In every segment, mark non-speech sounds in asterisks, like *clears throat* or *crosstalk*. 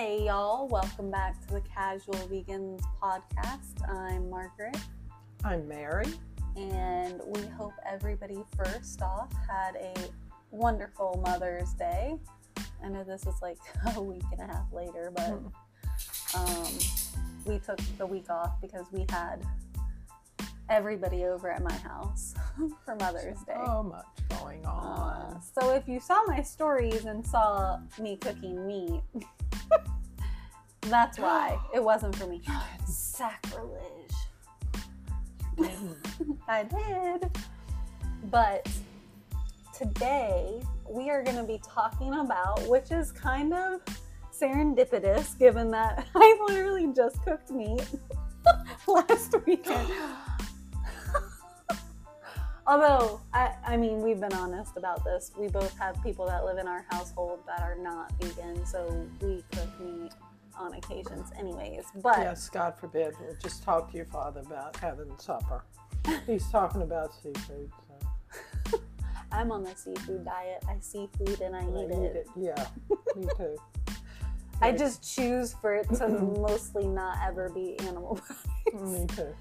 Hey, y'all, welcome back to the Casual Vegans podcast. I'm Margaret, I'm Mary. and we hope everybody, first off, had a wonderful Mother's Day. I know this is like *laughs* a week and a half later, but um, we took the week off because we had everybody over at my house *laughs* for Mother's Day. So much going Uh, on. so if you saw my stories and saw me cooking meat, *laughs* that's why *gasps* it wasn't for me. Sacrilege. *laughs* *laughs* I did. But today we are going to be talking about, which is kind of serendipitous given that *laughs* I literally just cooked meat last weekend. *gasps* Although, I, I mean, we've been honest about this. We both have people that live in our household that are not vegan, so we cook meat on occasions, anyways. But yes, God forbid. We'll just talk to your father about having supper. *laughs* He's talking about seafood. So *laughs* I'm on the seafood diet. I see food and I I eat eat it. it. Yeah, me *laughs* too. I just choose for it to *clears throat* mostly not ever be animal Me too.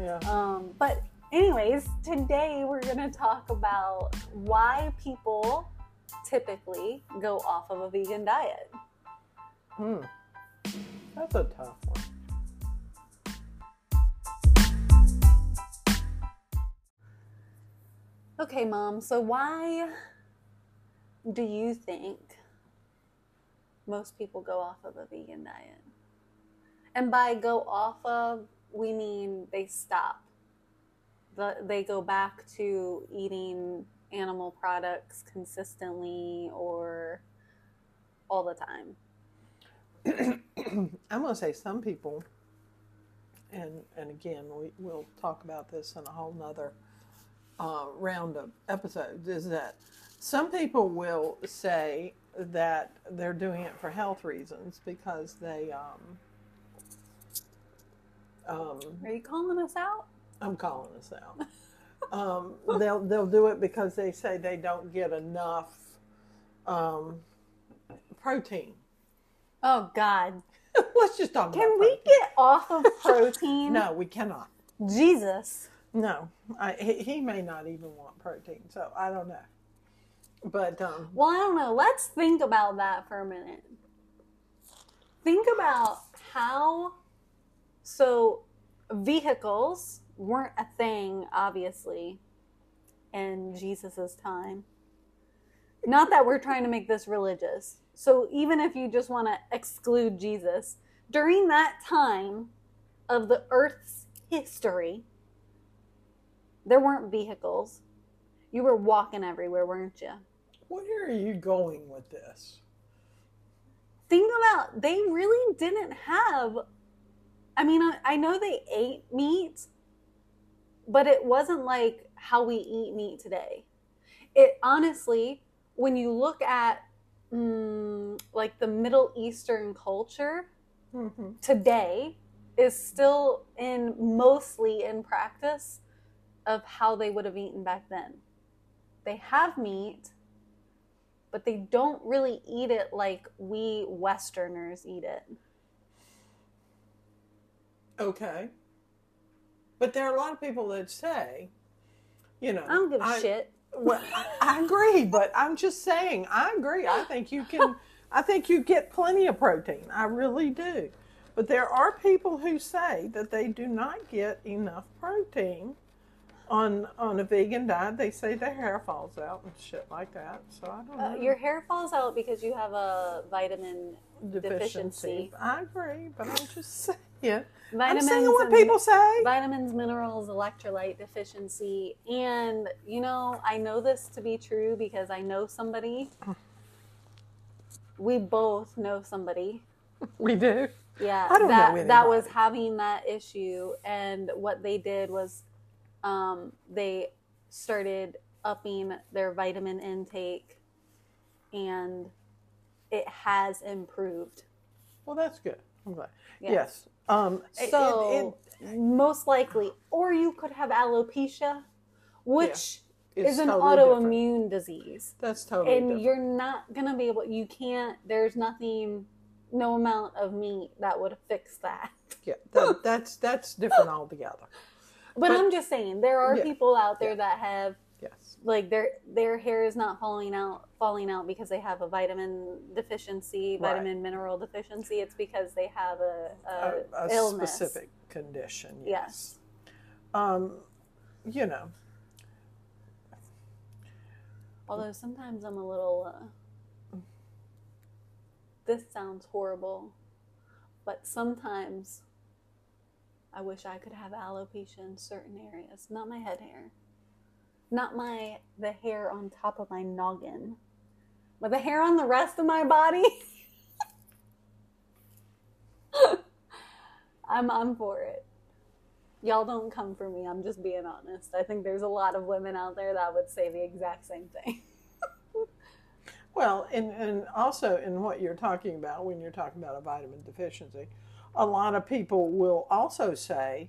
Yeah. Um, but anyways, today we're gonna talk about why people typically go off of a vegan diet. Hmm. That's a tough one. Okay, mom. So why do you think most people go off of a vegan diet? And by go off of, we mean they stop. The, they go back to eating animal products consistently or all the time. *clears throat* I'm going to say some people, and and again, we, we'll talk about this in a whole nother uh, round of episodes, is that some people will say that they're doing it for health reasons because they, um, um, Are you calling us out? I'm calling us out. *laughs* Um, they'll they'll do it because they say they don't get enough um, protein. Oh God! *laughs* Let's just talk Can we protein. get off of *laughs* protein? No, we cannot. Jesus. No, I, he, he may not even want protein, so I don't know. But um, Well, I don't know. Let's think about that for a minute. Think about how. So, vehicles weren't a thing, obviously, in Jesus's time. Not that we're trying to make this religious. So, even if you just want to exclude Jesus, during that time of the earth's history, there weren't vehicles. You were walking everywhere, weren't you? where are you going with this? think about they really didn't have i mean I, I know they ate meat but it wasn't like how we eat meat today it honestly when you look at mm, like the middle eastern culture Mm-hmm. today is still in mostly in practice of how they would have eaten back then. They have meat but they don't really eat it like we westerners eat it. Okay, but there are a lot of people that say, you know, i don't give a shit Well, I, agree, but I'm just saying, I agree. I think you can, I think you get plenty of protein. I really do. But there are people who say that they do not get enough protein on on a vegan diet. They say their hair falls out and shit like that. So I don't uh, know. your hair falls out because you have a vitamin deficiency. I agree, but I'm just *laughs* saying. I'm vitamins saying what people say. vitamins, minerals, electrolyte deficiency. And, you know, I know this to be true because I know somebody. *laughs* We both know somebody. We do. Yeah, I don't know that that was having that issue, and what they did was, um, they started upping their vitamin intake, and it has improved. Well, that's good. I'm glad. Yeah. Yes. Um, it- it- So it- most likely, or you could have alopecia, which it's is an totally different. autoimmune disease. That's totally and different. you're not gonna be able you can't there's nothing no amount of meat that would fix that. Yeah, that, *laughs* that's that's different altogether. But, But- I'm just saying, there are Yeah. people out there Yeah. that have Yes. like their their hair is not falling out falling out because they have a vitamin deficiency, Right. vitamin mineral deficiency. It's because they have a, a, A, a specific condition. Yes. Yes. Um, you know, Although sometimes I'm a little. Uh, this sounds horrible, but sometimes I wish I could have alopecia in certain areas. Not my head hair, not my the hair on top of my noggin, but the hair on the rest of my body. *laughs* I'm I'm for it. Y'all don't come for me. I'm just being honest. I think there's a lot of women out there that would say the exact same thing. *laughs* Well, and, and also in what you're talking about when you're talking about a vitamin deficiency, a lot of people will also say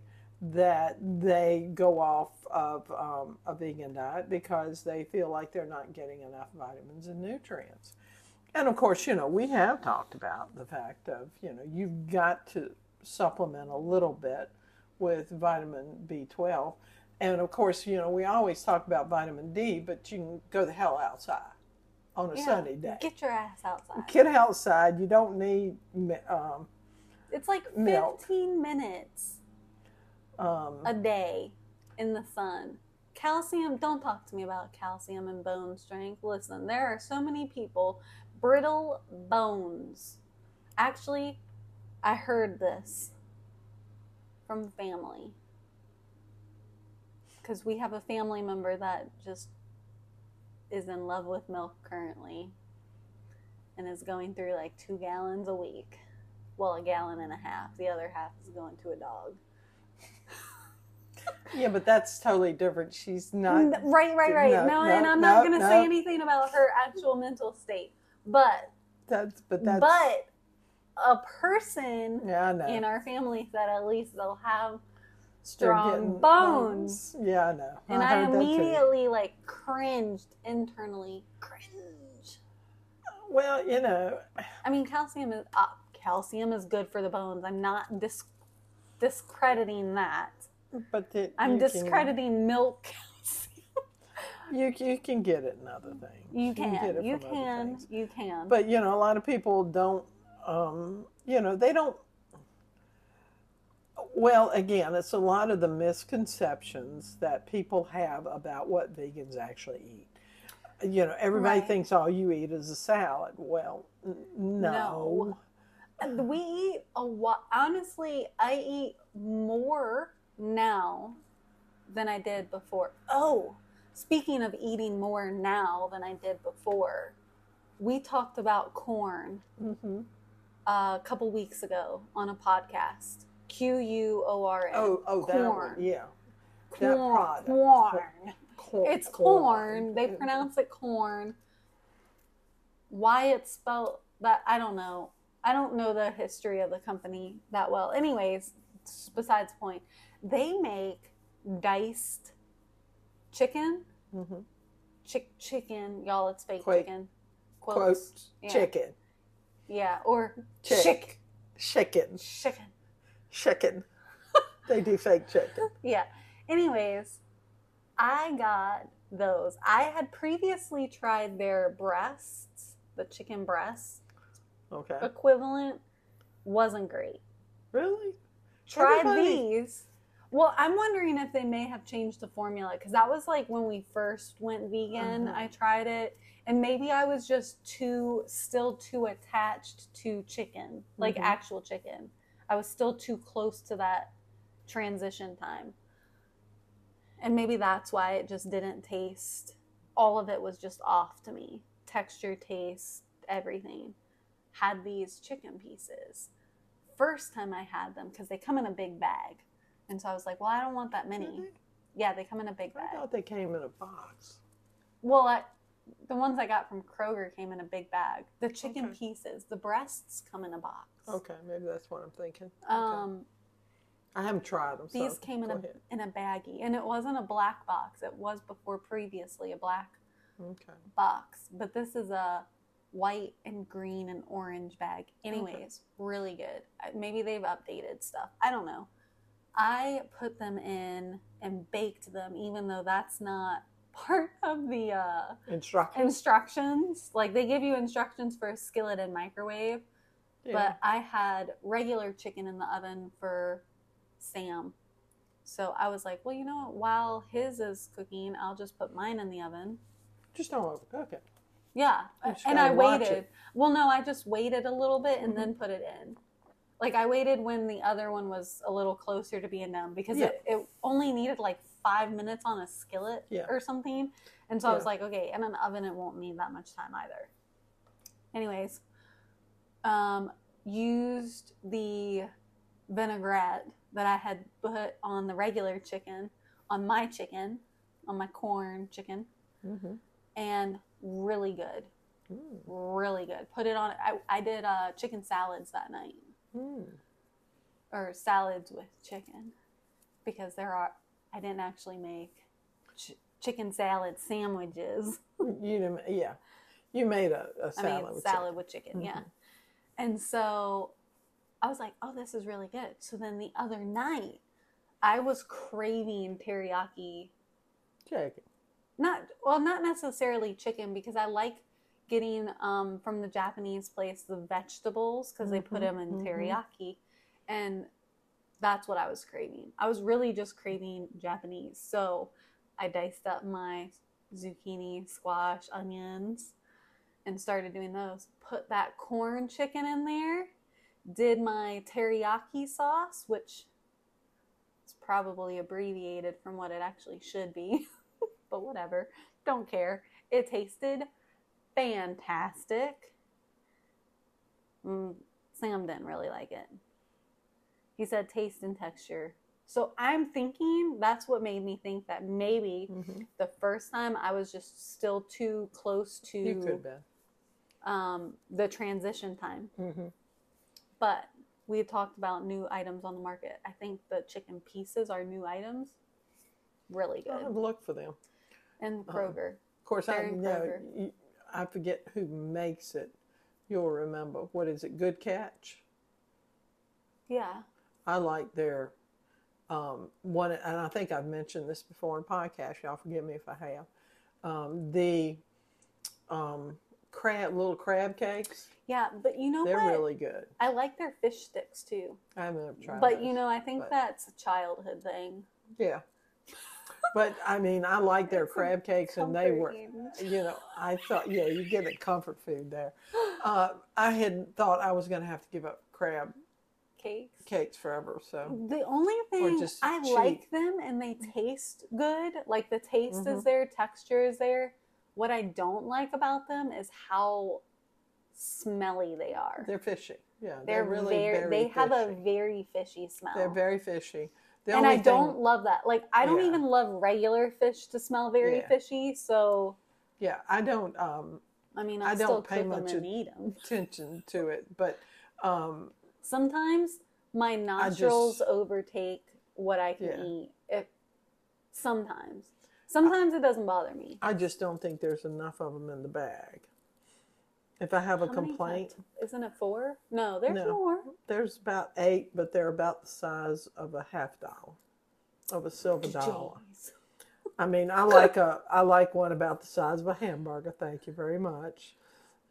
that they go off of um, a vegan diet because they feel like they're not getting enough vitamins and nutrients. And of course, you know, we have talked about the fact of, you know, you've got to supplement a little bit with vitamin B12. And of course, you know, we always talk about vitamin D, but you can go the hell outside on a Yeah, sunny day. Get your ass outside. Get outside. You don't need um, It's like Milk. 15 minutes um, a day in the sun. Calcium, don't talk to me about calcium and bone strength. Listen, there are so many people, brittle bones. Actually, I heard this from family. Because we have a family member that just is in love with milk currently and is going through like two gallons a week. Well, a gallon and a half. The other half is going to a dog. Yeah, but that's totally different. She's not. Right, right, right. no, No, no, and I'm not going to no. say anything about her actual mental state. But, That's but that's. but a person yeah, I in our family said at least they'll have strong getting bones. Yeah, I know. And I, that too. immediately like cringed internally. Cringe. Well, you know, I mean, calcium is uh, calcium is good for the bones. I'm not dis- discrediting that. But the, I'm you can- discrediting milk. You you can get it in other things. You can, get it you from other can, things. you can. But you know, a lot of people don't. Um, you know, they don't. Well, again, it's a lot of the misconceptions that people have about what vegans actually eat. You know, everybody Right. thinks all you eat is a salad. Well, n- no. And we eat a lot. Honestly, I eat more now than I did before. Oh, speaking of eating more now than I did before, we talked about Quorn hmm a couple weeks ago on a podcast. Q U O R N. Oh, oh, corn. one, yeah. that Corn. Corn. Corn. It's corn. They pronounce it corn. Why it's spelled that I don't know. I don't know the history of the company that well. Anyways, besides point. They make diced chicken. hmm Chick chicken, y'all. It's fake Quake. chicken. Quotes. Yeah. Chicken. Yeah, or Chick. chick Chicken. chicken. Chicken. *laughs* they do fake chicken. Yeah. Anyways, I got those. I had previously tried their breasts, the chicken breasts Okay. equivalent. Wasn't great. Really? Tried Everybody- these. Well, I'm wondering if they may have changed the formula because that was like when we first went vegan. Mhm. I tried it, and maybe I was just too, still too attached to chicken, like Mhm. actual chicken. I was still too close to that transition time. And maybe that's why it just didn't taste, all of it was just off to me. Texture, taste, everything. Had these chicken pieces. First time I had them, because they come in a big bag. And so I was like, well, I don't want that many. Really? Yeah, they come in a big bag. I thought they came in a box. Well, I, the ones I got from Kroger came in a big bag. The chicken Okay. pieces, the breasts come in a box. Okay, maybe that's what I'm thinking. Okay. Um, I haven't tried them. these so came in a ahead. in a baggie, and it wasn't a black box. It was before previously a black Okay. box, but this is a white and green and orange bag. Anyways, really good. Maybe they've updated stuff. I don't know. I put them in and baked them, even though that's not *laughs* part of the uh, Instructions. instructions. Like they give you instructions for a skillet and microwave, Yeah. but I had regular chicken in the oven for Sam. So I was like, well, you know what? While his is cooking, I'll just put mine in the oven. just don't overcook it. Yeah. And I waited. it. Well, no, I just waited a little bit and Mhm. then put it in. Like I waited when the other one was a little closer to being done because Yeah. it, it only needed like five minutes on a skillet Yeah. or something. And so I was like, okay, in an oven, it won't need that much time either. Anyways, um, used the vinaigrette that I had put on the regular chicken, on my chicken, on my Quorn chicken, Mm-hmm. and really good Mm. really good. Put it on. I, I did uh, chicken salads that night, Mm. or salads with chicken, because there are. I didn't actually make ch- chicken salad sandwiches. *laughs* You didn't, yeah. You made a salad. made with salad with chicken. Yeah, Mhm. and so I was like, "Oh, this is really good." So then the other night, I was craving teriyaki chicken. not well not necessarily chicken because i like getting um, from the japanese place the vegetables because they put Mhm, them in mhm. teriyaki and that's what i was craving i was really just craving japanese so i diced up my zucchini squash onions and started doing those put that Quorn chicken in there did my teriyaki sauce which is probably abbreviated from what it actually should be *laughs* but whatever. Don't care. It tasted fantastic. Mm, Sam didn't really like it. He said taste and texture. So I'm thinking that's what made me think that maybe Mm-hmm. the first time I was just still too close to um, the transition time. Mm-hmm. But we had talked about new items on the market. I think the chicken pieces are new items. Really have good. a look for them. And Uh-huh. Kroger. Of course, I know. I forget who makes it. You'll remember. What is it? Good Catch. Yeah. I like their um, one, and I think I've mentioned this before in podcast. Y'all forgive me if I have. Um, the um, crab, little crab cakes. Yeah, but you know They're what? really good. I like their fish sticks too. I haven't tried. but those. you know, I think but- that's a childhood thing. yeah. But I mean, I like their crab cakes, and they were, you know, I thought, yeah, you get a comfort food there. Uh, I had thought I was going to have to give up crab cakes. cakes forever. So The only thing just I cheap. like them and they taste good. Like the taste is Mhm. there, texture is there. What I don't like about them is how smelly they are. they're fishy. Yeah, They're, really very, very they have a very fishy smell. They're very fishy. The and I thing, don't love that. Like I don't Yeah. even love regular fish to smell very Yeah. fishy. So Yeah, I don't um, I mean, I I don't still pay much and eat them. attention to it, but um, Sometimes my nostrils just- overtake what I can Yeah. eat. It sometimes. Sometimes it doesn't bother me. I just don't think there's enough of them in the bag. If I have a How many complaint, times- Isn't it four? No, there's No. more. there's about eight, but they're about the size of a half dollar, of a silver dollar. Jeez. I mean, I like a, I like one about the size of a hamburger. Thank you very much.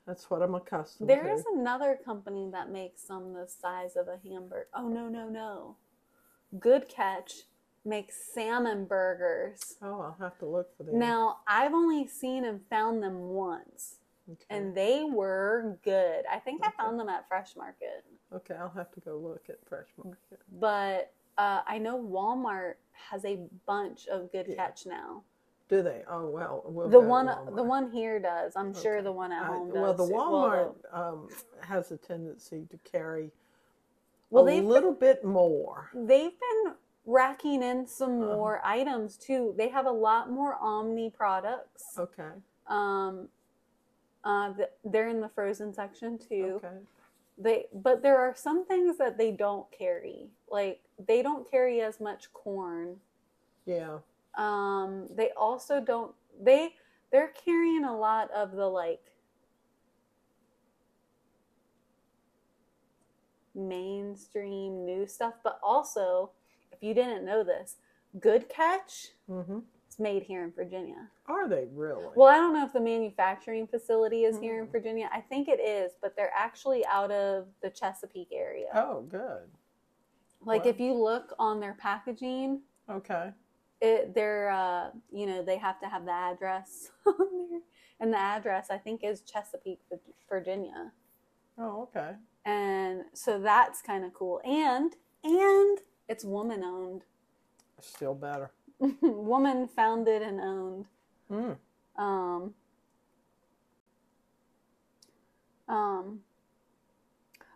That's what I'm accustomed There to. is another company that makes some the size of a hamburger. Oh no, no, no. Good Catch makes salmon burgers. Oh, I'll have to look for them. Now, I've only seen and found them once, okay. and they were good. I think I found them at Fresh Market. okay, I'll have to go look at Fresh Market. But uh, I know Walmart has a bunch of Good Yeah. Catch now. Do they? Oh well. We'll The one, the one here does. I'm sure the one at home does. well, the. Walmart um, has a tendency to carry well, a little bit more. they've been racking in some Uh-huh. more items too. They have a lot more Omni products. Okay. Um, uh, they're in the frozen section too. Okay. They, but there are some things that they don't carry. Like they don't carry as much Quorn. Yeah. Um, they also don't. They they're carrying a lot of the like mainstream new stuff, but also if you didn't know this, Good Catch mm-hmm is made here in Virginia. Are they really? Well, I don't know if the manufacturing facility is here in Mm. Virginia. I think it is, but they're actually out of the Chesapeake area. oh, good. like wow. if you look on their packaging, Okay. it they're uh, you know they have to have the address *laughs* on there, and the address I think is Chesapeake, Virginia, Oh, okay. and so that's kind of cool. And and it's woman owned, Still better. *laughs* woman founded and owned. Mm. Um, um,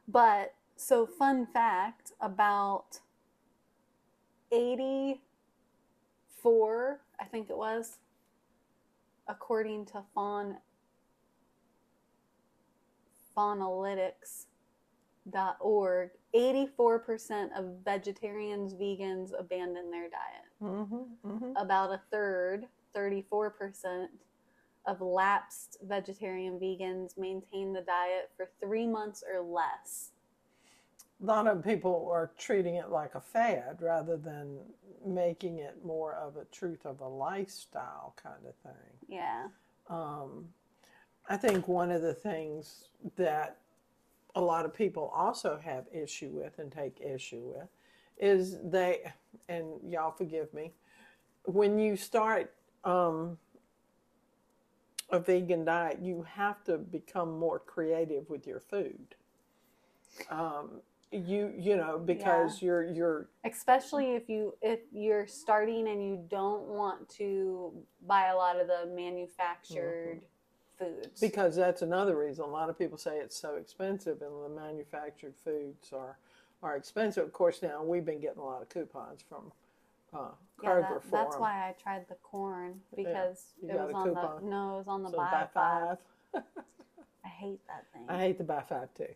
but so fun fact about 84, I think it was, according to Fawn faunalytics.org, 84% of vegetarians, vegans abandon their diet Mm-hmm. Mm-hmm. about a third, 34%, of lapsed vegetarian vegans maintain the diet for three months or less. A lot of people are treating it like a fad rather than making it more of a truth of a lifestyle kind of thing. Yeah. Um, I think one of the things that a lot of people also have issue with and take issue with is they, and y'all forgive me, when you start um, a vegan diet, you have to become more creative with your food. Um, you you know because you're you're Especially if you if you're starting and you don't want to buy a lot of the manufactured foods. Because that's another reason. A lot of people say it's so expensive, and the manufactured foods are are expensive. Of course, now we've been getting a lot of coupons from uh, yeah, Kroger that, for that's why I tried the Quorn because You it was on coupon? the no, it was on the So buy, buy five. five. *laughs* I hate that thing. I hate the buy five too.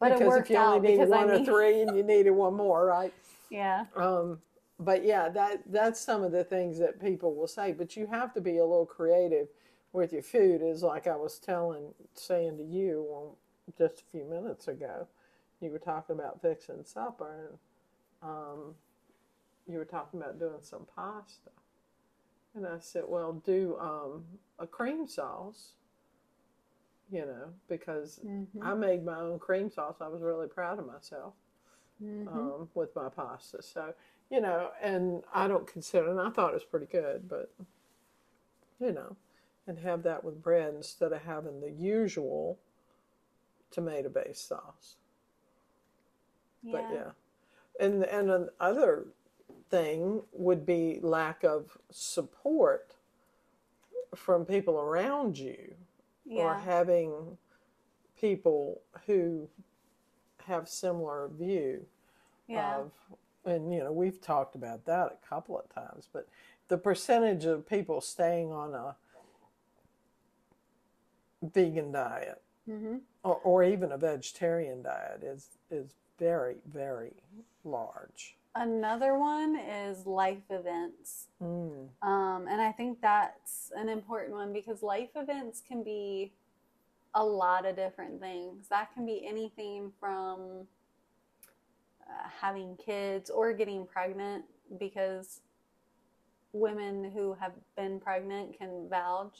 but it because worked if you only out need because one I or three, *laughs* and you needed one more, right? Yeah. Um, but yeah, that that's some of the things that people will say. But you have to be a little creative with your food. Is like I was telling, saying to you well, just a few minutes ago. You were talking about fixing supper, and um, you were talking about doing some pasta. And I said, well, do um, a cream sauce. You know, because Mhm. I made my own cream sauce. I was really proud of myself Mhm. um, with my pasta. So, you know, and I don't consider, and I thought it was pretty good, but, you know, and have that with bread instead of having the usual tomato based sauce. But yeah. And, and another thing would be lack of support from people around you or having people who have similar view Yeah. of and you know we've talked about that a couple of times but the percentage of people staying on a vegan diet hmm or, or even a vegetarian diet is is very very large Another one is life events. mm. Um, and I think that's an important one because life events can be a lot of different things. That can be anything from uh, having kids or getting pregnant because women who have been pregnant can vouch.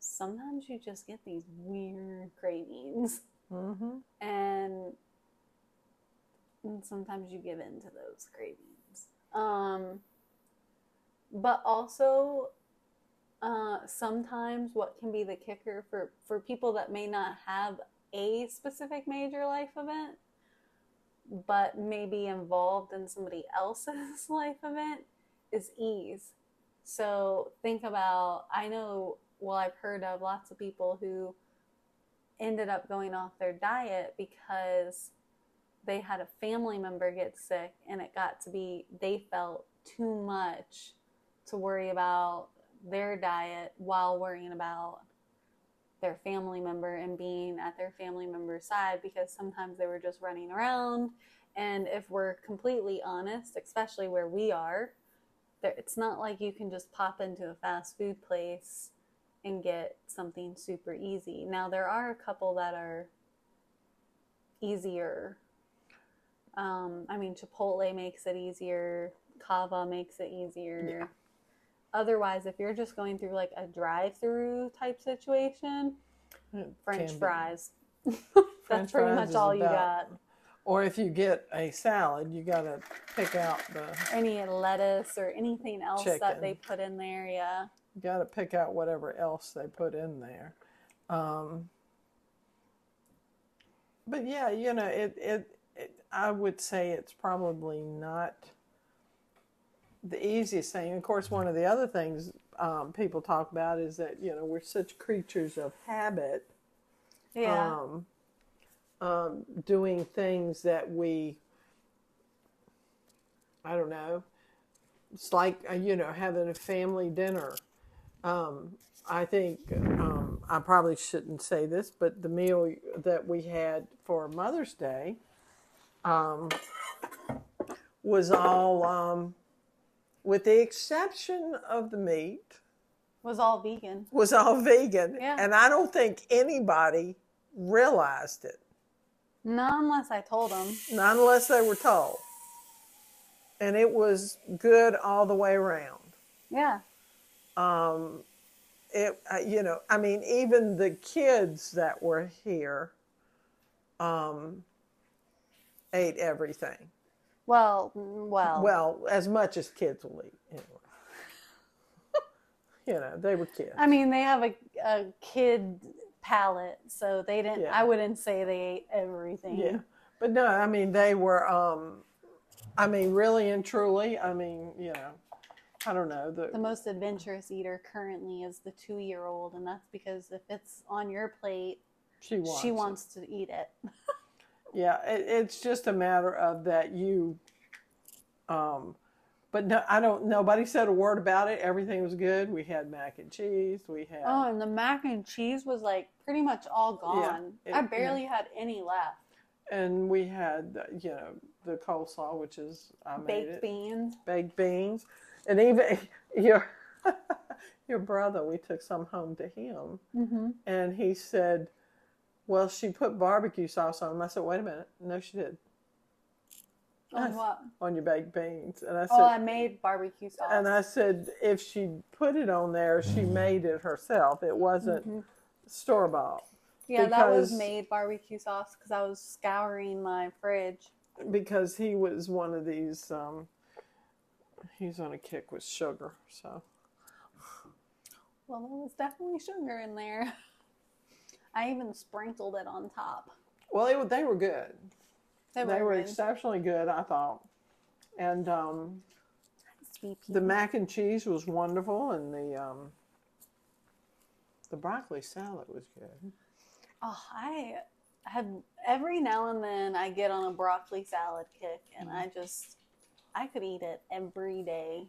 Sometimes you just get these weird cravings hmm and, and sometimes you give in to those cravings. Um, but also, uh, sometimes what can be the kicker for for people that may not have a specific major life event, but may be involved in somebody else's *laughs* life event, is ease. So think about I know well I've heard of lots of people who ended up going off their diet because they had a family member get sick and it got to be they felt too much to worry about their diet while worrying about their family member and being at their family member's side because sometimes they were just running around. And if we're completely honest especially where we are it's not like you can just pop into a fast food place and get something super easy. Now there are a couple that are easier Um, I mean, Chipotle makes it easier. Cava makes it easier. Yeah. Otherwise, if you're just going through like a drive-through type situation, It French fries. *laughs* French That's pretty fries much all you about- got. Or if you get a salad, you got to pick out the Any lettuce or anything else that they put in there, yeah. you got to pick out whatever else they put in there. Um, but yeah, you know, it, it, I would say it's probably not the easiest thing. Of course, one of the other things um, people talk about is that, you know, we're such creatures of habit. Yeah. Um, um, doing things that we, I don't know, it's like, uh, you know, having a family dinner. Um, I think um, I probably shouldn't say this, but the meal that we had for Mother's Day um, was all, um, with the exception of the meat, was all vegan. was all vegan. Yeah. And I don't think anybody realized it, Not unless I told them. not unless they were told. And it was good all the way around. Yeah. Um, it, uh, you know, I mean, even the kids that were here um, ate everything. Well, well. Well, as much as kids will eat, anyway. *laughs* you know, they were kids. I mean, they have a, a kid palate, so they didn't. Yeah. I wouldn't say they ate everything. Yeah, but no, I mean they were. Um, I mean, really and truly. I mean, you know, I don't know The the. most adventurous eater currently is the two-year-old, and that's because if it's on your plate, She wants. she it. wants to eat it. *laughs* Yeah, it, it's just a matter of that you. Um, but no, I don't. Nobody said a word about it. Everything was good. We had mac and cheese. We had. Oh, and the mac and cheese was like pretty much all gone. it- I barely had any left. And we had, you know, the coleslaw, which is I made Baked it. beans. baked beans, and even *laughs* your *laughs* your brother. We took some home to him, Mm-hmm. and he said, "Well, she put barbecue sauce on them." I said, "Wait a minute, no, she did On what? on your baked beans." And I said, Oh, I made barbecue sauce. and I said, if she put it on there, she made it herself. It wasn't Mhm. store bought yeah, that was made barbecue sauce because I was scouring my fridge. because he was one of these. Um, he's on a kick with sugar, so Well, there was definitely sugar in there. *laughs* I even sprinkled it on top. well, it, they were good. They They were good. exceptionally good, I thought. And um, the mac and cheese was wonderful, and the um, the broccoli salad was good. Oh, I have every now and then I get on a broccoli salad kick, and I just I could eat it every day.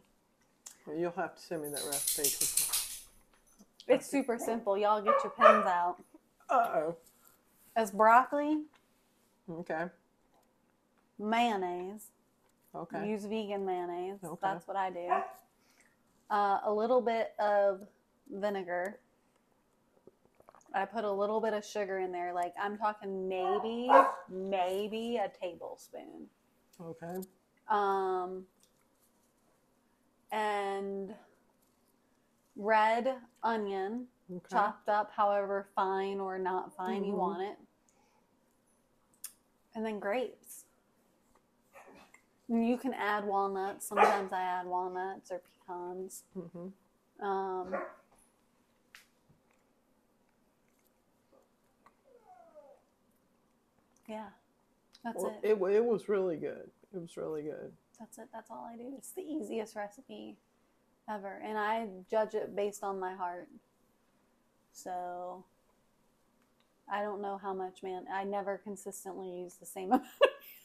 Well, you'll have to send me that recipe. It's super simple. Y'all get your pens out. Uh-oh. As broccoli, Okay. mayonnaise. Okay. Use vegan mayonnaise. Okay. That's what I do. Uh, a little bit of vinegar. I put a little bit of sugar in there. Like I'm talking maybe, maybe a tablespoon. Okay. Um, and red onion, Okay. chopped up however fine or not fine you Mhm. want it. And then grapes. And you can add walnuts. Sometimes I add walnuts or pecans. hmm Um, yeah, that's Well, it. it it was really good. It was really good. That's it. That's all I do. It's the easiest recipe ever. And I judge it based on my heart. So I don't know how much, man. I never consistently use the same *laughs* amount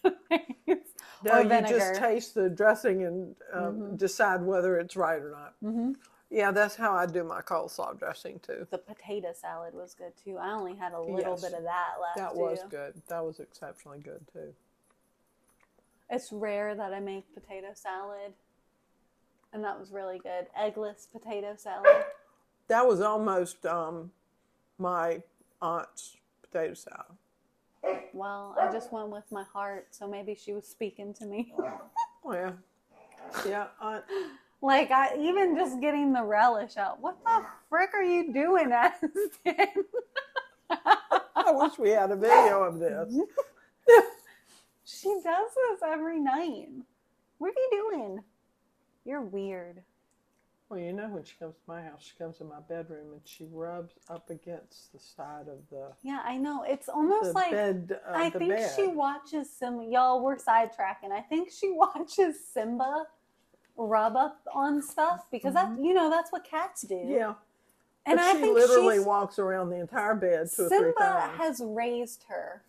of mayonnaise Now or you just taste the dressing and um, Mhm. decide whether it's right or not. hmm Yeah, that's how I do my coleslaw dressing too. The potato salad was good too. I only had a little Yes. bit of that left. That too. was good. That was exceptionally good too. It's rare that I make potato salad. And that was really good. Eggless potato salad. That was almost um, my aunt's potato salad. well, I just went with my heart, so maybe she was speaking to me. Well, yeah. I, like I even just getting the relish out. What the frick are you doing, Aston? I wish we had a video of this. she does this every night. What are you doing? You're weird. Well, you know, when she comes to my house, she comes in my bedroom and she rubs up against the side of the, Yeah, I know. It's almost like bed. Uh, I think bed. she watches Simba. Y'all, we're sidetracking. I think she *laughs* watches Simba rub up on stuff because that you know that's what cats do. Mm-hmm. Yeah, and but I she think literally walks around the entire bed two Simba has raised her.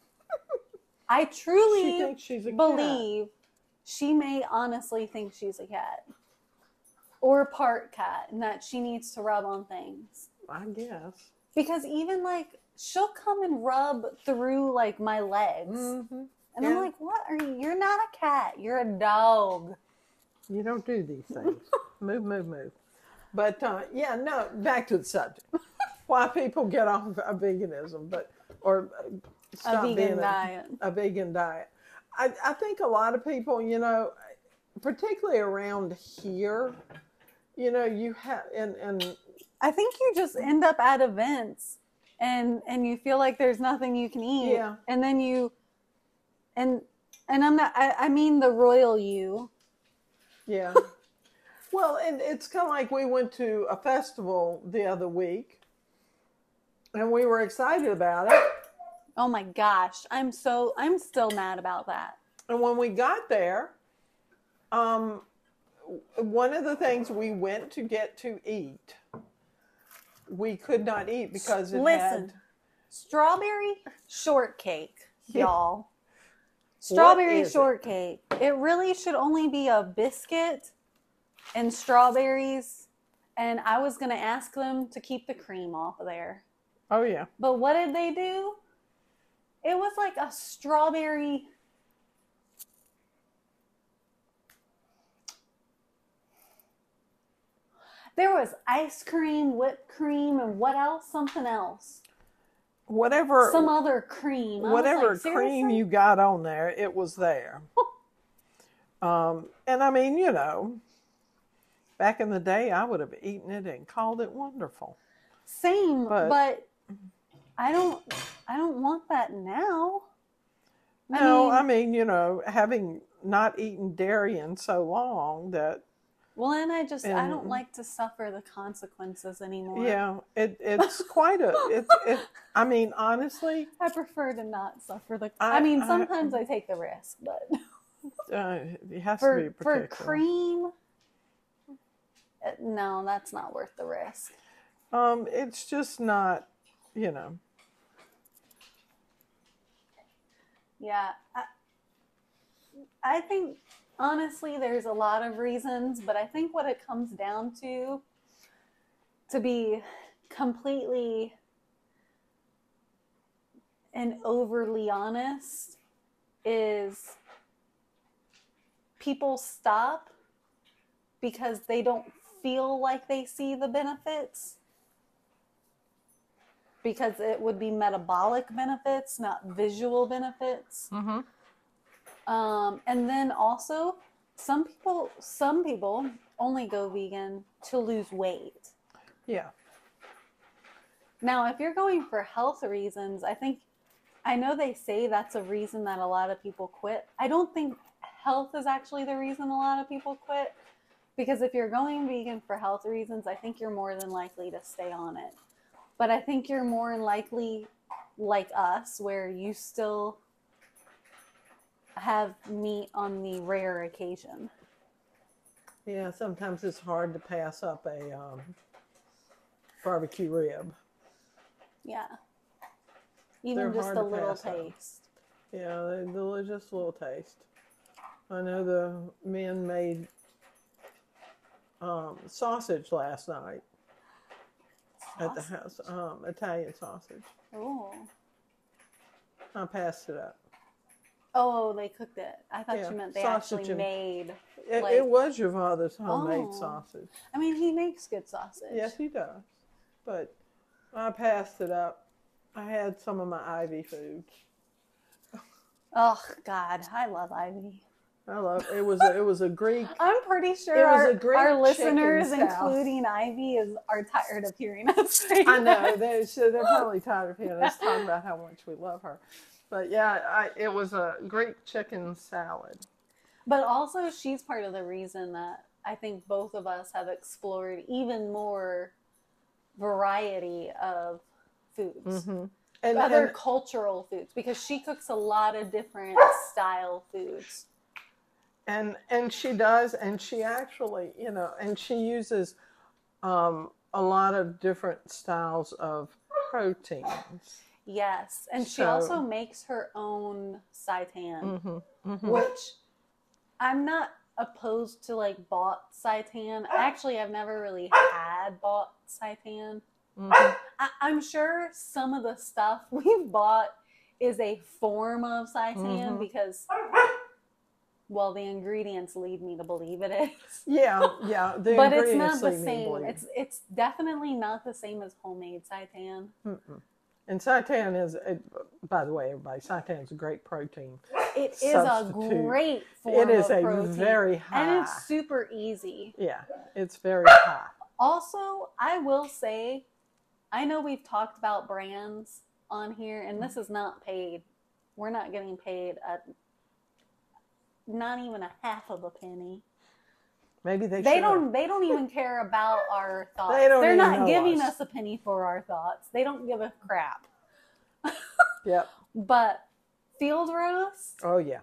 I she truly thinks she's a cat. believe she may honestly think she's a cat or part cat and that she needs to rub on things. I guess. Because even like she'll come and rub through like my legs. hmm And I'm like, what are you? You're not a cat. You're a dog. You don't do these things. *laughs* move, move, move. But uh, yeah, no. Back to the subject. Why people get off of veganism, but or uh, A stop vegan being diet. a, a vegan diet. I, I think a lot of people, you know, particularly around here, you know, you have and and I think you just end up at events and and you feel like there's nothing you can eat. Yeah. And then you and and I'm not I, I mean the royal you. Yeah. *laughs* well, and it's kind of like we went to a festival the other week and we were excited about it. Oh my gosh. I'm so I'm still mad about that. And when we got there, um, one of the things we went to get to eat, we could not eat because it Listen. had. Strawberry shortcake, *laughs* y'all. Strawberry is it? shortcake. It really should only be a biscuit and strawberries. And I was going to ask them to keep the cream off of there. Oh, yeah. But what did they do? It was like a strawberry. There was ice cream, whipped cream, and what else? Something else. Whatever. Some other cream. I whatever like, cream you got on there, it was there. *laughs* um, and I mean, you know, back in the day, I would have eaten it and called it wonderful. Same, But- but, I don't. I don't want that now. I no, mean- I mean, you know, having not eaten dairy in so long that Well, and I just I don't like to suffer the consequences anymore. yeah, it it's *laughs* quite a it's it. I mean, honestly, I prefer to not suffer the. I- I, mean, sometimes I, *laughs* take the risk, but uh, it has to be for for cream, uh, no, that's not worth the risk. Um, it's just not, you know. Yeah, I, I think honestly, there's a lot of reasons, but I think what it comes down to, to be completely and overly honest, is people stop because they don't feel like they see the benefits because it would be metabolic benefits, not visual benefits. Mm-hmm. Um, and then also, some people, some people only go vegan to lose weight. Yeah. Now, if you're going for health reasons, I think, I know they say that's a reason that a lot of people quit. I don't think health is actually the reason a lot of people quit. Because if you're going vegan for health reasons, I think you're more than likely to stay on it. But I think you're more than likely like us, where you still have meat on the rare occasion. Yeah, sometimes it's hard to pass up a um, barbecue rib. Yeah. Even They're just a little pass up. taste. Yeah, they delicious little taste. I know the men made um, sausage last night at the house, um, Italian sausage. Oh. I passed it up. Oh, they cooked it. I thought Yeah, you meant they sausage actually and- made. It, Like- it was your father's homemade Oh. sausage. I mean, he makes good sausage. Yes, he does. But I passed it up. I had some of my Ivy foods. Oh God, I love Ivy. I love it was a, it was a Greek. *laughs* I'm pretty sure It was our, our listeners, including Ivy, is are tired of hearing us I know they're so they're *laughs* probably tired of hearing us talking about how much we love her. But yeah, I, it was a Greek chicken salad. But also, she's part of the reason that I think both of us have explored even more variety of foods, hmm And, other and cultural foods, because she cooks a lot of different *laughs* style foods. and and she does and she actually you know and she uses um, a lot of different styles of proteins Yes, and she also makes her own seitan, hmm hmm which I'm not opposed to like bought seitan. Actually, I've never really had bought seitan. hmm I- I'm sure some of the stuff *laughs* we've bought is a form of seitan Mhm. because, well, the ingredients lead me to believe it is. *laughs* yeah yeah but it's not the same. It's it's definitely not the same as homemade seitan. Mm-mm. And seitan is uh, by the way everybody seitan is a great protein It is a great form it is a protein. very high and it's super easy. yeah it's very high Also, I will say, I know we've talked about brands on here, and this is not paid. We're not getting paid at not even a half of a penny. Maybe they, They should don't. They don't even care about our *laughs* thoughts. They don't They're not giving us. us a penny for our thoughts. They don't give a crap. *laughs* yep But field roast, oh yeah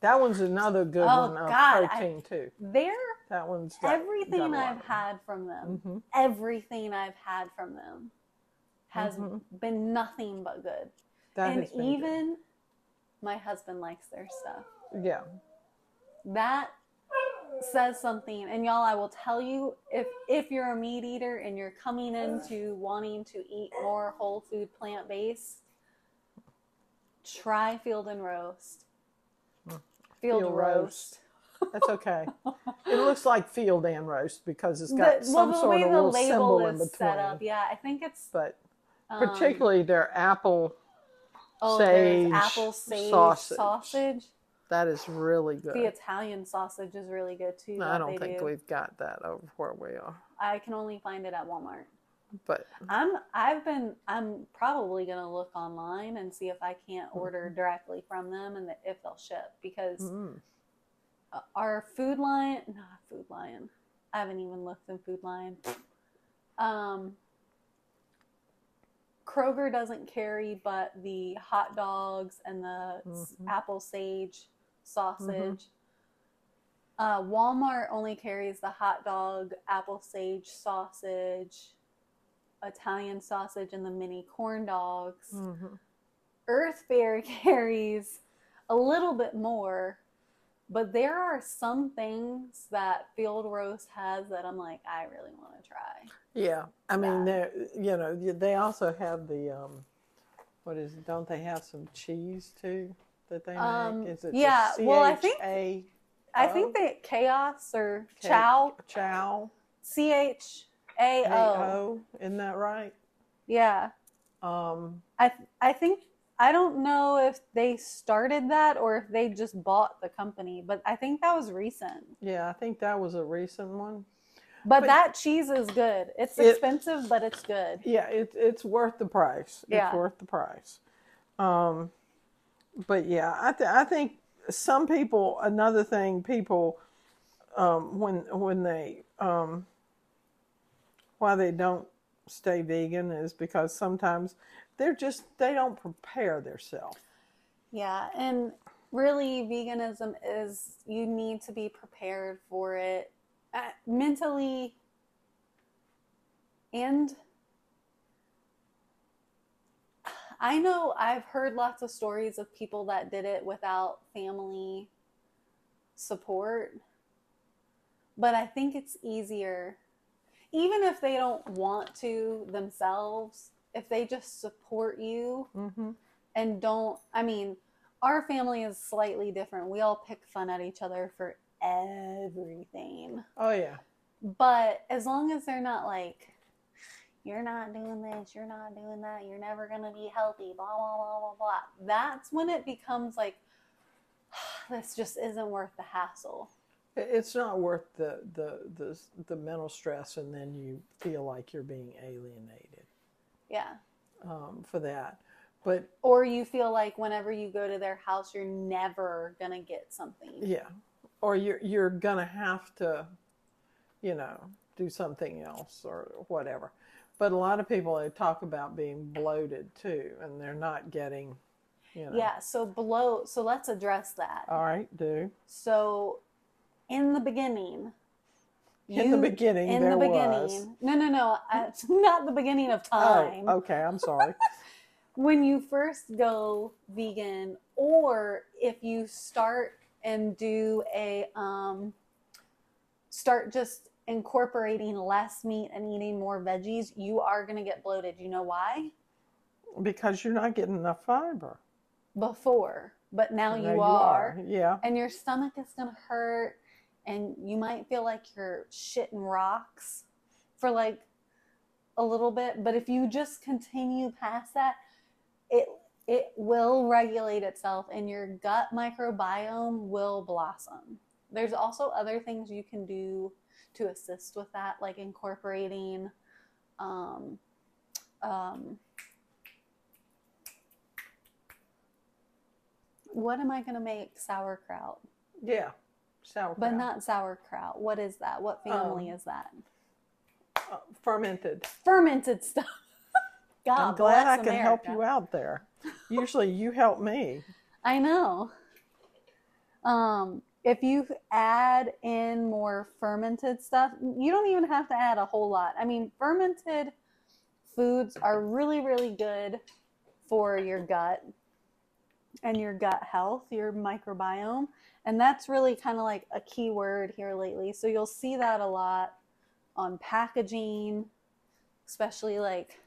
that one's another good Oh, one of God, I- protein too they're that one's got, everything got I've had from them. Mhm. Everything I've had from them has Mhm. been nothing but good. That and been good. even my husband likes their stuff. yeah That says something. And y'all, I will tell you if if you're a meat eater and you're coming into wanting to eat more whole food plant based, try Field and Roast. Field, Field roast. That's okay. *laughs* it looks like field and roast because it's got The- some well, sort of the little label symbol in between. set up, yeah, I think it's But um, particularly their apple, oh, sage apple sage sausage. sausage. That is really good. The Italian sausage is really good too. I don't think do. we've got that over where we are. I can only find it at Walmart. But I'm I've been I'm probably gonna look online and see if I can't order directly from them and if they'll ship because mm, uh, our food line not food lion I haven't even looked in food line. Um, Kroger doesn't carry but the hot dogs and the Mhm. apple sage sausage. Uh, Walmart only carries the hot dog, apple sage sausage, Italian sausage, and the mini corn dogs. mhm. Earth Fare *laughs* carries a little bit more, but there are some things that Field Roast has that I'm like, I really want to try. yeah, I mean, they you know they also have the um, what is it? Don't they have some cheese too that they make? Um, is it yeah, well, I think- I think that Chaos or Chow, Chow C H A O. Isn't that right? Yeah. Um, I I think I don't know if they started that or if they just bought the company, but I think that was recent. yeah, I think that was a recent one. But, But- that cheese is good. It's It- expensive, but it's good. Yeah, it, it's worth the price. Yeah. It's worth the price. Um, but yeah, I, th- I think some people, another thing, people, um, when, when they, um, why they don't stay vegan is because sometimes they're just, they don't prepare themselves. Yeah, and really, veganism is you need to be prepared for it uh, mentally and I know I've heard lots of stories of people that did it without family support, but I think it's easier, even if they don't want to themselves, if they just support you Mm-hmm. and don't i mean our family is slightly different we all pick fun at each other for everything Oh yeah. but as long as they're not like you're not doing this you're not doing that you're never going to be healthy blah blah blah blah blah that's when it becomes like *sighs* this just isn't worth the hassle. It's not worth the, the the the mental stress, and then you feel like you're being alienated Yeah. um, for that. But Or you feel like whenever you go to their house, you're never going to get something. yeah, or you're you're gonna have to, you know, do something else or whatever. But a lot of people they talk about being bloated too, and they're not getting, you know. Yeah. So, bloat. So, let's address that. All right, do So, in the beginning, In the beginning, in there the beginning, was. no, no, no, It's *laughs* not the beginning of time. Oh, okay. I'm sorry. *laughs* When you first go vegan, or if you start and do a um, start just incorporating less meat and eating more veggies, you are going to get bloated. You know why? because you're not getting enough fiber. Before, but now Now you, are. Yeah. and your stomach is going to hurt and you might feel like you're shitting rocks for like a little bit but if you just continue past that it it will regulate itself and your gut microbiome will blossom there's also other things you can do to assist with that like incorporating um, um, what am i going to make sauerkraut Yeah. Sauerkraut. But not sauerkraut. What is that? What family Um, is that? Uh, fermented. Fermented stuff. *laughs* God I'm glad I can help you out there. Usually you help me. *laughs* I know. Um, if you add in more fermented stuff, you don't even have to add a whole lot. I mean, fermented foods are really, really good for your gut and your gut health, your microbiome. And that's really kind of like a key word here lately. So you'll see that a lot on packaging, especially like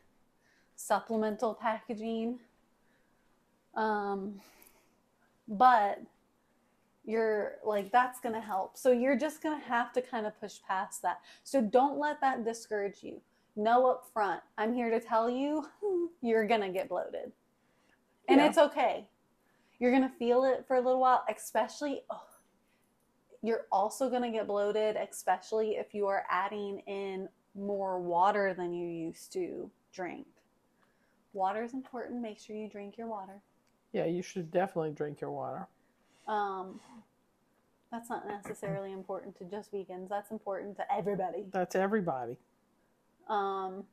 supplemental packaging. Um, but you're like that's going to help. So you're just going to have to kind of push past that. So don't let that discourage you. Know up front i'm here to tell you *laughs* you're going to get bloated. And Yeah. it's okay. You're going to feel it for a little while especially oh, you're also going to get bloated especially if you are adding in more water than you used to drink. Water is important. Make sure you drink your water. Yeah, you should definitely drink your water. Um, that's not necessarily important to just vegans. That's important to everybody. That's everybody. Um,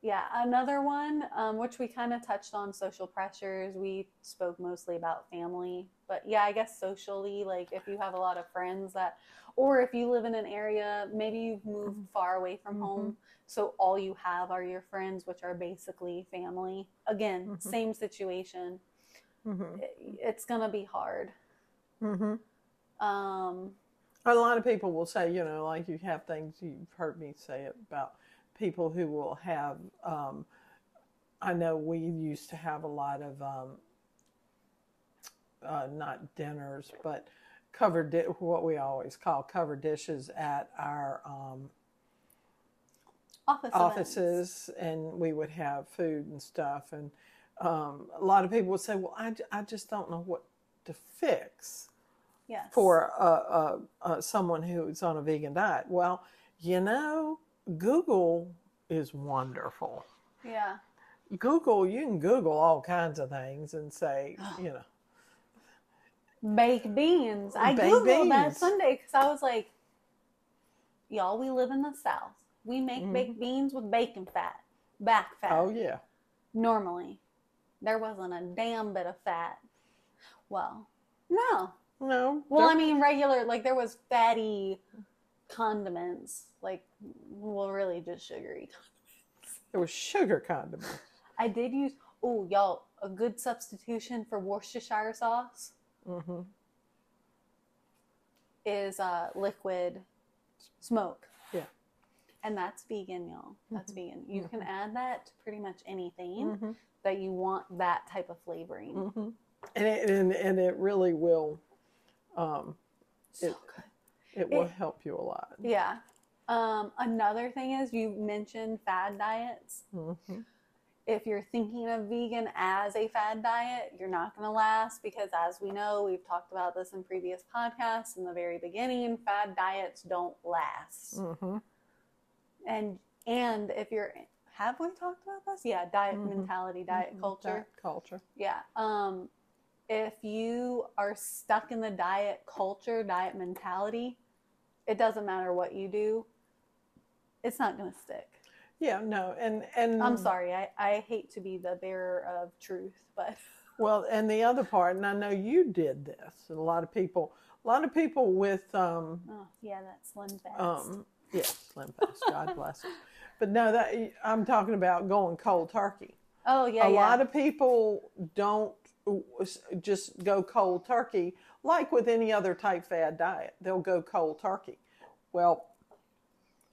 yeah, another one, um, which we kind of touched on social pressures. We spoke mostly about family, but yeah, I guess socially, like if you have a lot of friends that, or if you live in an area, maybe you've moved far away from Mhm. home, so all you have are your friends, which are basically family. Again, Mhm. same situation. Hmm It- It's gonna be hard. hmm Um, A lot of people will say, you know, like you have things you've heard me say about people who will have. Um, I know we used to have a lot of um, uh, not dinners, but covered di- what we always call covered dishes at our um, office events. offices, and we would have food and stuff. And um, a lot of people would say, "Well, I, I just don't know what to fix." Yes. for uh, uh, uh, someone who's on a vegan diet. Well, you know, Google is wonderful. Yeah. Google, you can Google all kinds of things and say, *gasps* you know, Baked beans. I Baked googled that. Sunday because I was like, y'all, we live in the South. We make Mhm. baked beans with bacon fat, back fat. oh yeah, Normally, there wasn't a damn bit of fat. Well, no. no, Well, I mean, regular, like there was fatty condiments, like, well, really just sugary. *laughs* there was sugar condiments. I did use, oh, y'all, a good substitution for Worcestershire sauce mm-hmm. is uh, liquid smoke. And that's vegan, y'all. That's vegan. You Mhm. can add that to pretty much anything hmm that you want that type of flavoring. hmm And it and, and it really will, um, So It- good. it will It- help you a lot. Yeah. Um, another thing is you mentioned fad diets. hmm if you're thinking of vegan as a fad diet, you're not going to last because, as we know, we've talked about this in previous podcasts in the very beginning. Fad diets don't last, hmm and and if you're have we talked about this? Yeah, diet Mhm. mentality, diet culture. Diet culture. Yeah. Um, if you are stuck in the diet culture, diet mentality, it doesn't matter what you do, it's not going to stick. Yeah, no, and and I'm sorry. I, I hate to be the bearer of truth, but *laughs* Well, and the other part, and I know you did this, and a lot of people, a lot of people with um, oh, yeah, that's Slim Fast. um, yeah, slim fast, God bless us. But no, that I'm talking about going cold turkey. oh, yeah, a yeah. lot of people don't just go cold turkey like with any other type fad diet. They'll go cold turkey. Well,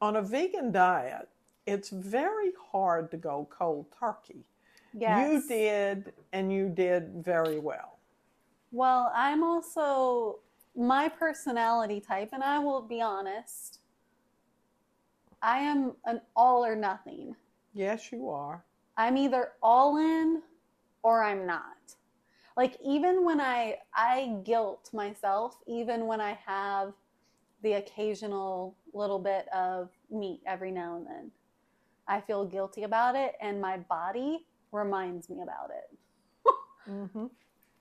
on a vegan diet, it's very hard to go cold turkey. yes. You did, and you did very well. Well, I'm also my personality type, and I will be honest. I am an all or nothing. Yes, you are. I'm either all in or I'm not. Like even when I I guilt myself even when I have the occasional little bit of meat every now and then. I feel guilty about it and my body reminds me about it. hmm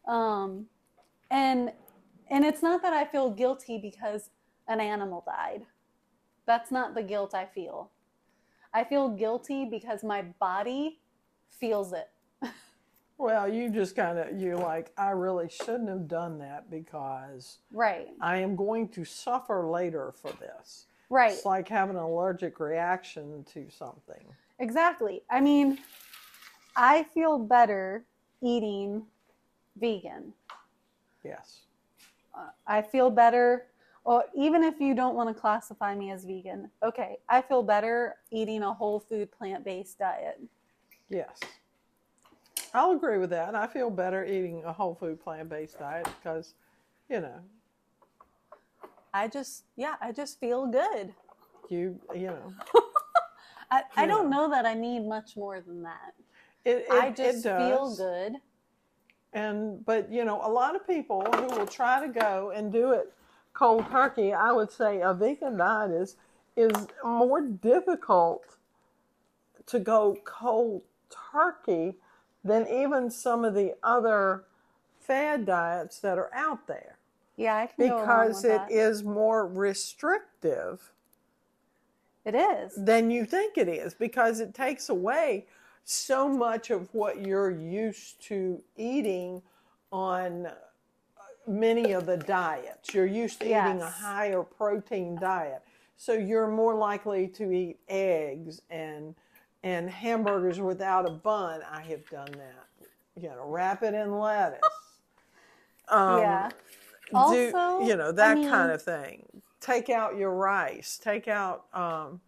*laughs* Um and and it's not that I feel guilty because an animal died. That's not the guilt I feel. I feel guilty because my body feels it. *laughs* Well, you just kind of, you're like, I really shouldn't have done that because Right. I am going to suffer later for this. Right. It's like having an allergic reaction to something. Exactly. I mean, I feel better eating vegan. Yes. Uh, I feel better, or even if you don't want to classify me as vegan, okay, I feel better eating a whole food plant based diet. Yes. I'll agree with that. I feel better eating a whole food plant based diet because, you know, I just, yeah, I just feel good. you, you know, *laughs* I, I don't know that I need much more than that. it, it, I just feel good. And, but, you know, a lot of people who will try to go and do it cold turkey, I would say a vegan diet is, is more difficult to go cold turkey than even some of the other fad diets that are out there. Yeah, I can go along because it that. is more restrictive It is. than you think it is because it takes away so much of what you're used to eating on many of the diets. You're used to eating a higher protein diet. So you're more likely to eat eggs and and hamburgers without a bun. I have done that. You know, wrap it in lettuce. Um, yeah. do Also, you know I that mean- kind of thing take out your rice take out um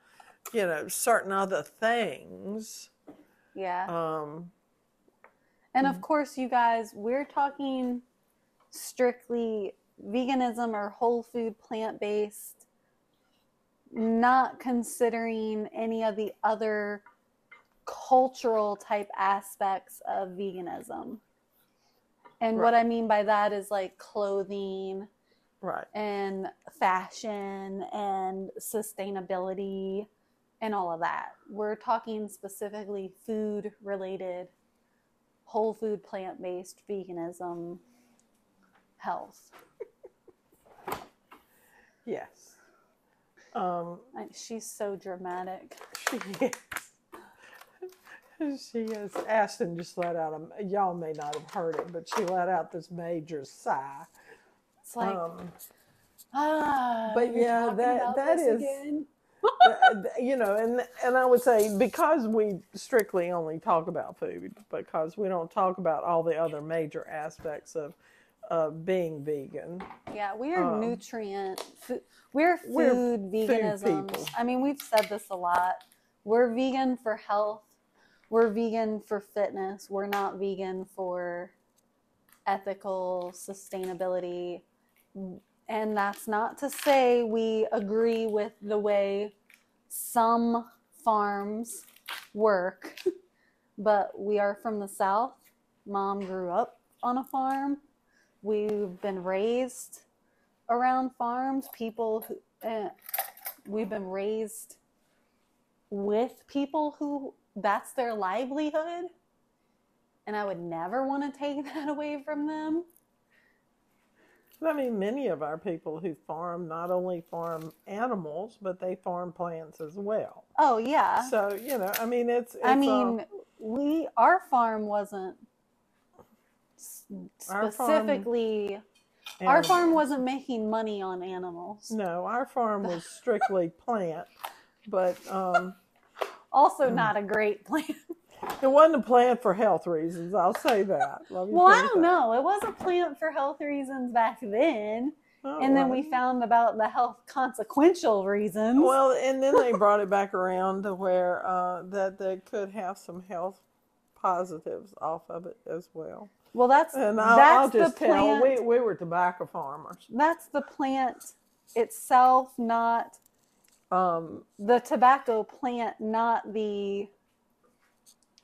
you know certain other things Yeah. um And of course, you guys, we're talking strictly veganism or whole food plant based, not considering any of the other cultural type aspects of veganism. And what I mean by that is like clothing right and fashion and sustainability and all of that. We're talking specifically food related, whole food, plant based veganism, health. yes um she's so dramatic. she is *laughs* she is ashton just let out a y'all may not have heard it but she let out this major sigh It's like, um ah, but you're yeah, talking that- about that this is- again? *laughs* uh, you know, and and I would say because we strictly only talk about food, because we don't talk about all the other major aspects of uh, being vegan. Yeah, we are Um, nutrient. Food, we're food we're food I mean, we've said this a lot. We're vegan for health. We're vegan for fitness. We're not vegan for ethical sustainability. And that's not to say we agree with the way some farms work. *laughs* but we are from the South. Mom grew up on a farm. We've been raised around farms. People who, uh, we've been raised with people who that's their livelihood. And I would never want to take *laughs* that away from them. I mean, many of our people who farm not only farm animals, but they farm plants as well. Oh, yeah. So you know, I mean, it's. it's I mean, we our farm wasn't s- Our farm- specifically our farm wasn't making money on animals. No, our farm was strictly *laughs* plant, but um, Also, Mm. not a great plan. it wasn't a plant for health reasons. I'll say that. Well, I don't that- know. It was a plant for health reasons back then, Oh, and then we found about the health consequential reasons. Well, and then they *laughs* brought it back around to where uh, that they could have some health positives off of it as well. Well, that's And I'll, that's I'll just the tell plant. we we were tobacco farmers. That's the plant itself, not Um, the tobacco plant, not the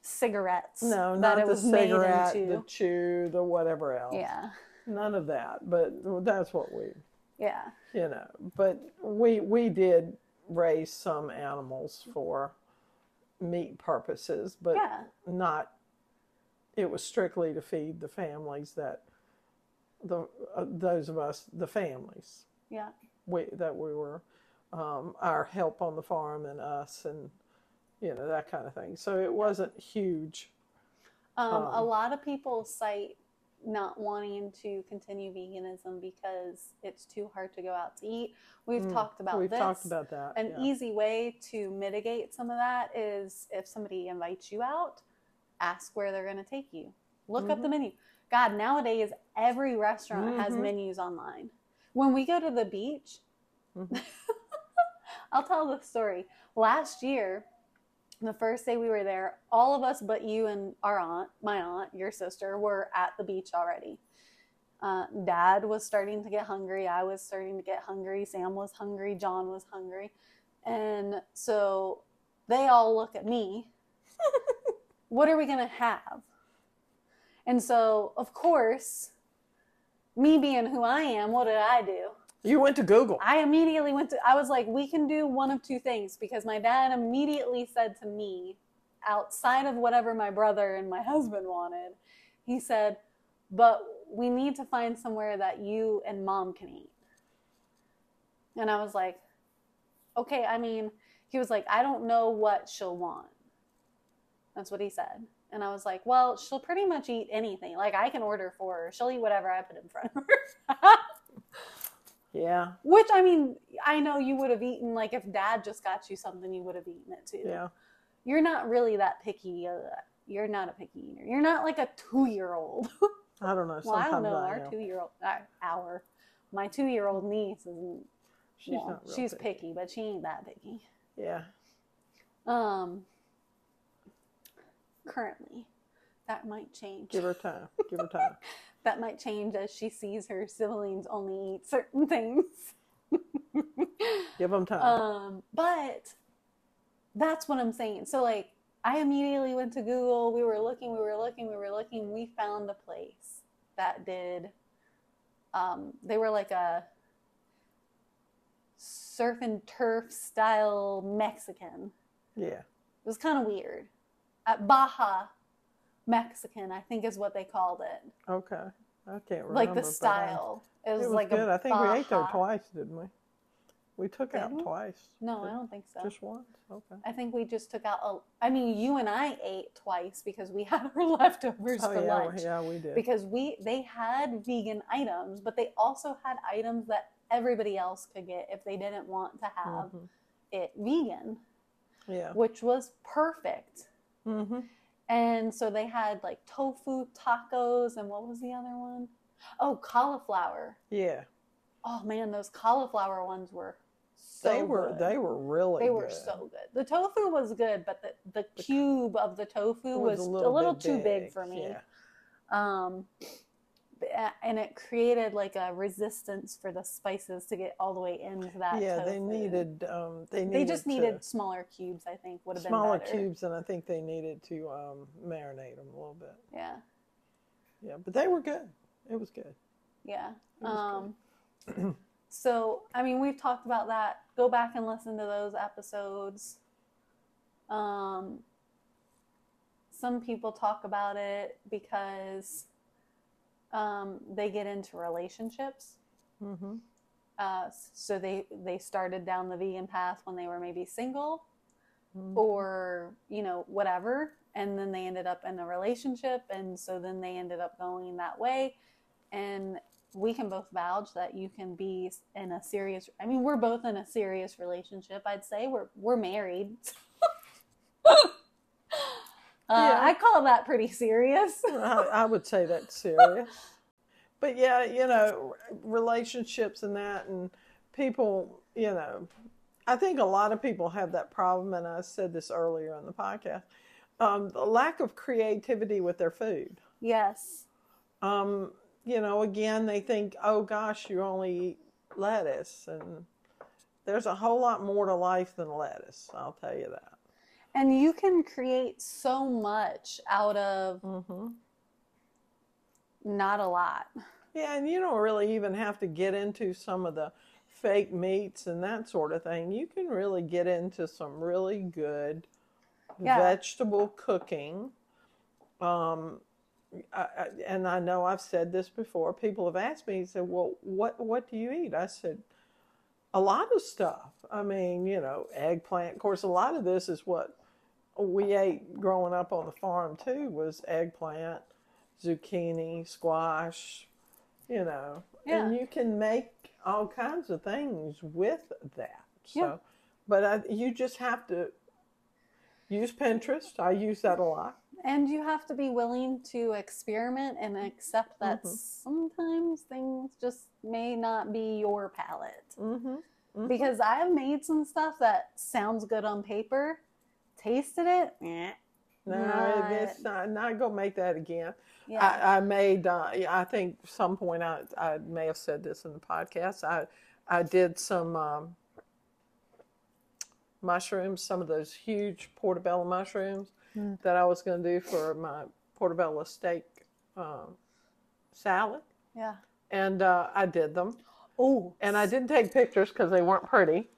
cigarettes. no, not the cigarette, the chew, the whatever else. Yeah, None of that. But that's what we, yeah. you know. But we we did raise some animals for meat purposes, but Yeah. not. It was strictly to feed the families that the uh, those of us the families Yeah. we that we were um, our help on the farm and us and you know that kind of thing. So it wasn't huge. Um, a Um, lot of people cite not wanting to continue veganism because it's too hard to go out to eat. We've Mm, talked about We've this. talked about that. An yeah. easy way to mitigate some of that is if somebody invites you out, ask where they're going to take you. Look up the menu. God, nowadays every restaurant has Mhm. menus online. When we go to the beach, Mhm. *laughs* I'll tell the story. Last year, the first day we were there, all of us but you and our aunt, my aunt, your sister, were at the beach already. Uh, Dad was starting to get hungry. I was starting to get hungry. Sam was hungry. John was hungry. And so they all look at me. *laughs* what are we going to have? And so, of course, me being who I am, what did I do? You went to Google. I immediately went to, I was like, we can do one of two things because my dad immediately said to me, outside of whatever my brother and my husband wanted, he said, but we need to find somewhere that you and mom can eat. And I was like, okay, I mean, he was like, I don't know what she'll want. That's what he said. And I was like, well, she'll pretty much eat anything. Like, I can order for her. She'll eat whatever I put in front of her. *laughs* Yeah, Which I mean, I know you would have eaten like if dad just got you something, you would have eaten it too. yeah. You're not really that picky. Uh, you're not a picky eater. You're not like a two year old. *laughs* I don't know. well, I Sometimes don't know. I Our two year old, uh, our, my two year old niece is. She's well, not she's picky. picky, but she ain't that picky. Yeah. Um. Currently, that might change. Give her time. Give her time. *laughs* that might change as she sees her siblings only eat certain things. *laughs* Give them time. Um, but that's what I'm saying. So like I immediately went to Google, we were looking, we were looking, we were looking, we found a place that did um they were like a surf and turf style Mexican. yeah. It was kind of weird. At Baja Mexican, I think is what they called it. Okay. I can't remember. like the but I- style. It was, It was like good. I think we ate there twice, didn't we? We took Did out we? twice. No, I don't think so. Just once. Okay. I think we just took out. A, I mean, you and I ate twice because we *laughs* had our leftovers Oh for yeah, lunch. yeah, we did. Because we they had vegan items, but they also had items that everybody else could get if they didn't want to have Mhm. it vegan, Yeah. which was perfect. Mm-hmm. And so they had like tofu tacos, and what was the other one? Oh, cauliflower. Yeah. Oh man, those cauliflower ones were so they were good. they were really They were good. so good. The tofu was good, but the, the cube of the tofu It was, a little, bit too big for me. Yeah. Um, a- and it created like a resistance for the spices to get all the way into that. yeah, they needed. Um, they needed. They just to- needed smaller cubes. I think would have been smaller cubes, and I think they needed to um, marinate them a little bit. Yeah, Yeah, but they were good. It was good. yeah. was Um, *clears throat* so I mean, we've talked about that. Go back and listen to those episodes. Um, some people talk about it because um, they get into relationships. Mm-hmm. Uh, so they they started down the vegan path when they were maybe single Mm-hmm. or you know whatever and then they ended up in a relationship and so then they ended up going that way and we can both vouch that you can be in a serious i mean we're both in a serious relationship i'd say we're we're married *laughs* uh, Yeah. i call that pretty serious I, I would say that's *laughs* serious. But yeah, you know, relationships and that, and people, you know, I think a lot of people have that problem, and I said this earlier on the podcast um, the lack of creativity with their food. yes Um, you know, again, they think, oh gosh, you only eat lettuce, and there's a whole lot more to life than lettuce, I'll tell you that. And you can create so much out of Mm-hmm. not a lot Yeah, and you don't really even have to get into some of the fake meats and that sort of thing. You can really get into some really good Yeah. vegetable cooking. Um, I, I, and I know I've said this before. People have asked me, said, "Well, what what do you eat?" I said, "A lot of stuff. I mean, you know, eggplant. Of course, a lot of this is what we ate growing up on the farm too. Was eggplant, zucchini, squash. You know, and you can make all kinds of things with that. So, Yeah. but I, you just have to use Pinterest. I use that a lot. And you have to be willing to experiment and accept that Mhm. sometimes things just may not be your palate. Mm-hmm. Because I've made some stuff that sounds good on paper, tasted it, eh, No, Not- it's not. Not gonna make that again. yeah, I, I made. Uh, I think some point I I may have said this in the podcast. I I did some um, mushrooms, some of those huge portobello mushrooms Mm. that I was going to do for my portobello steak um, salad, yeah. and uh, I did them. Oh, And I didn't take pictures because they weren't pretty.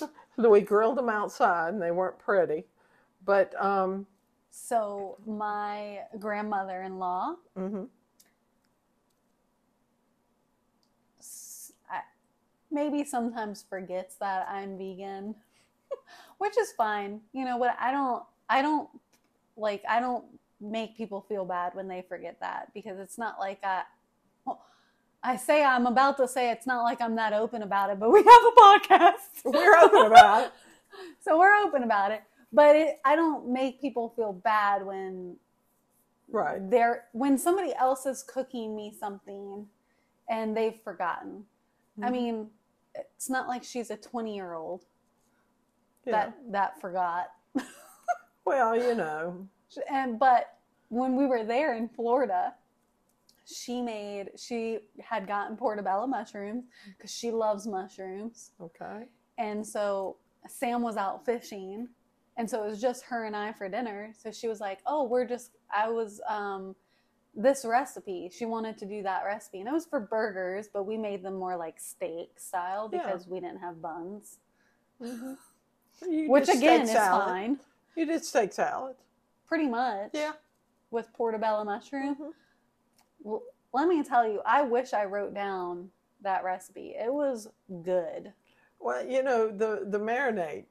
*laughs* so we grilled them outside, and they weren't pretty. But um, so my grandmother-in-law mhm. maybe sometimes forgets that I'm vegan, *laughs* which is fine. You know what? I don't, I don't like, I don't make people feel bad when they forget that because it's not like I, well, I say I'm about to say it's not like I'm that open about it, but we have a podcast. *laughs* we're open about it. *laughs* so we're open about it. But it, I don't make people feel bad when Right. they're when somebody else is cooking me something and they've forgotten. I Mhm. mean, it's not like she's a 20 year old Yeah. that that forgot. *laughs* Well, you know, And but when we were there in Florida, she made she had gotten portobello mushrooms because she loves mushrooms. okay. And so Sam was out fishing. And so it was just her and I for dinner. So she was like, Oh, we're just, I was, um, this recipe. She wanted to do that recipe. And it was for burgers, but we made them more like steak style Yeah. because we didn't have buns. Mhm. Which again is salad. fine. You did steak salad. Pretty much. Yeah. With portobello mushroom. Mhm. Well, let me tell you, I wish I wrote down that recipe. It was good. Well, you know the the marinade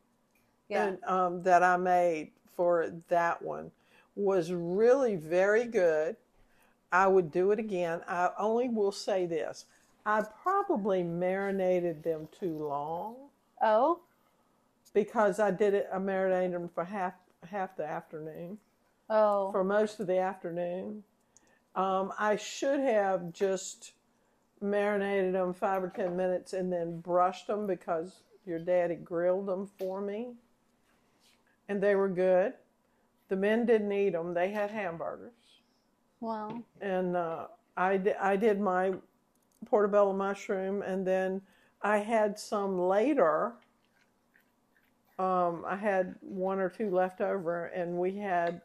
Yeah. and, um, that I made for that one was really very good. I would do it again. I only will say this: I probably marinated them too long oh, because I did it. I marinated them for half half the afternoon. oh, for most of the afternoon. Um, I should have just marinated them five or ten minutes and then brushed them because your daddy grilled them for me, and they were good. The men didn't eat them; they had hamburgers, well, and uh, I di- I did my portobello mushroom, and then I had some later. Um, I had one or two left over, and we had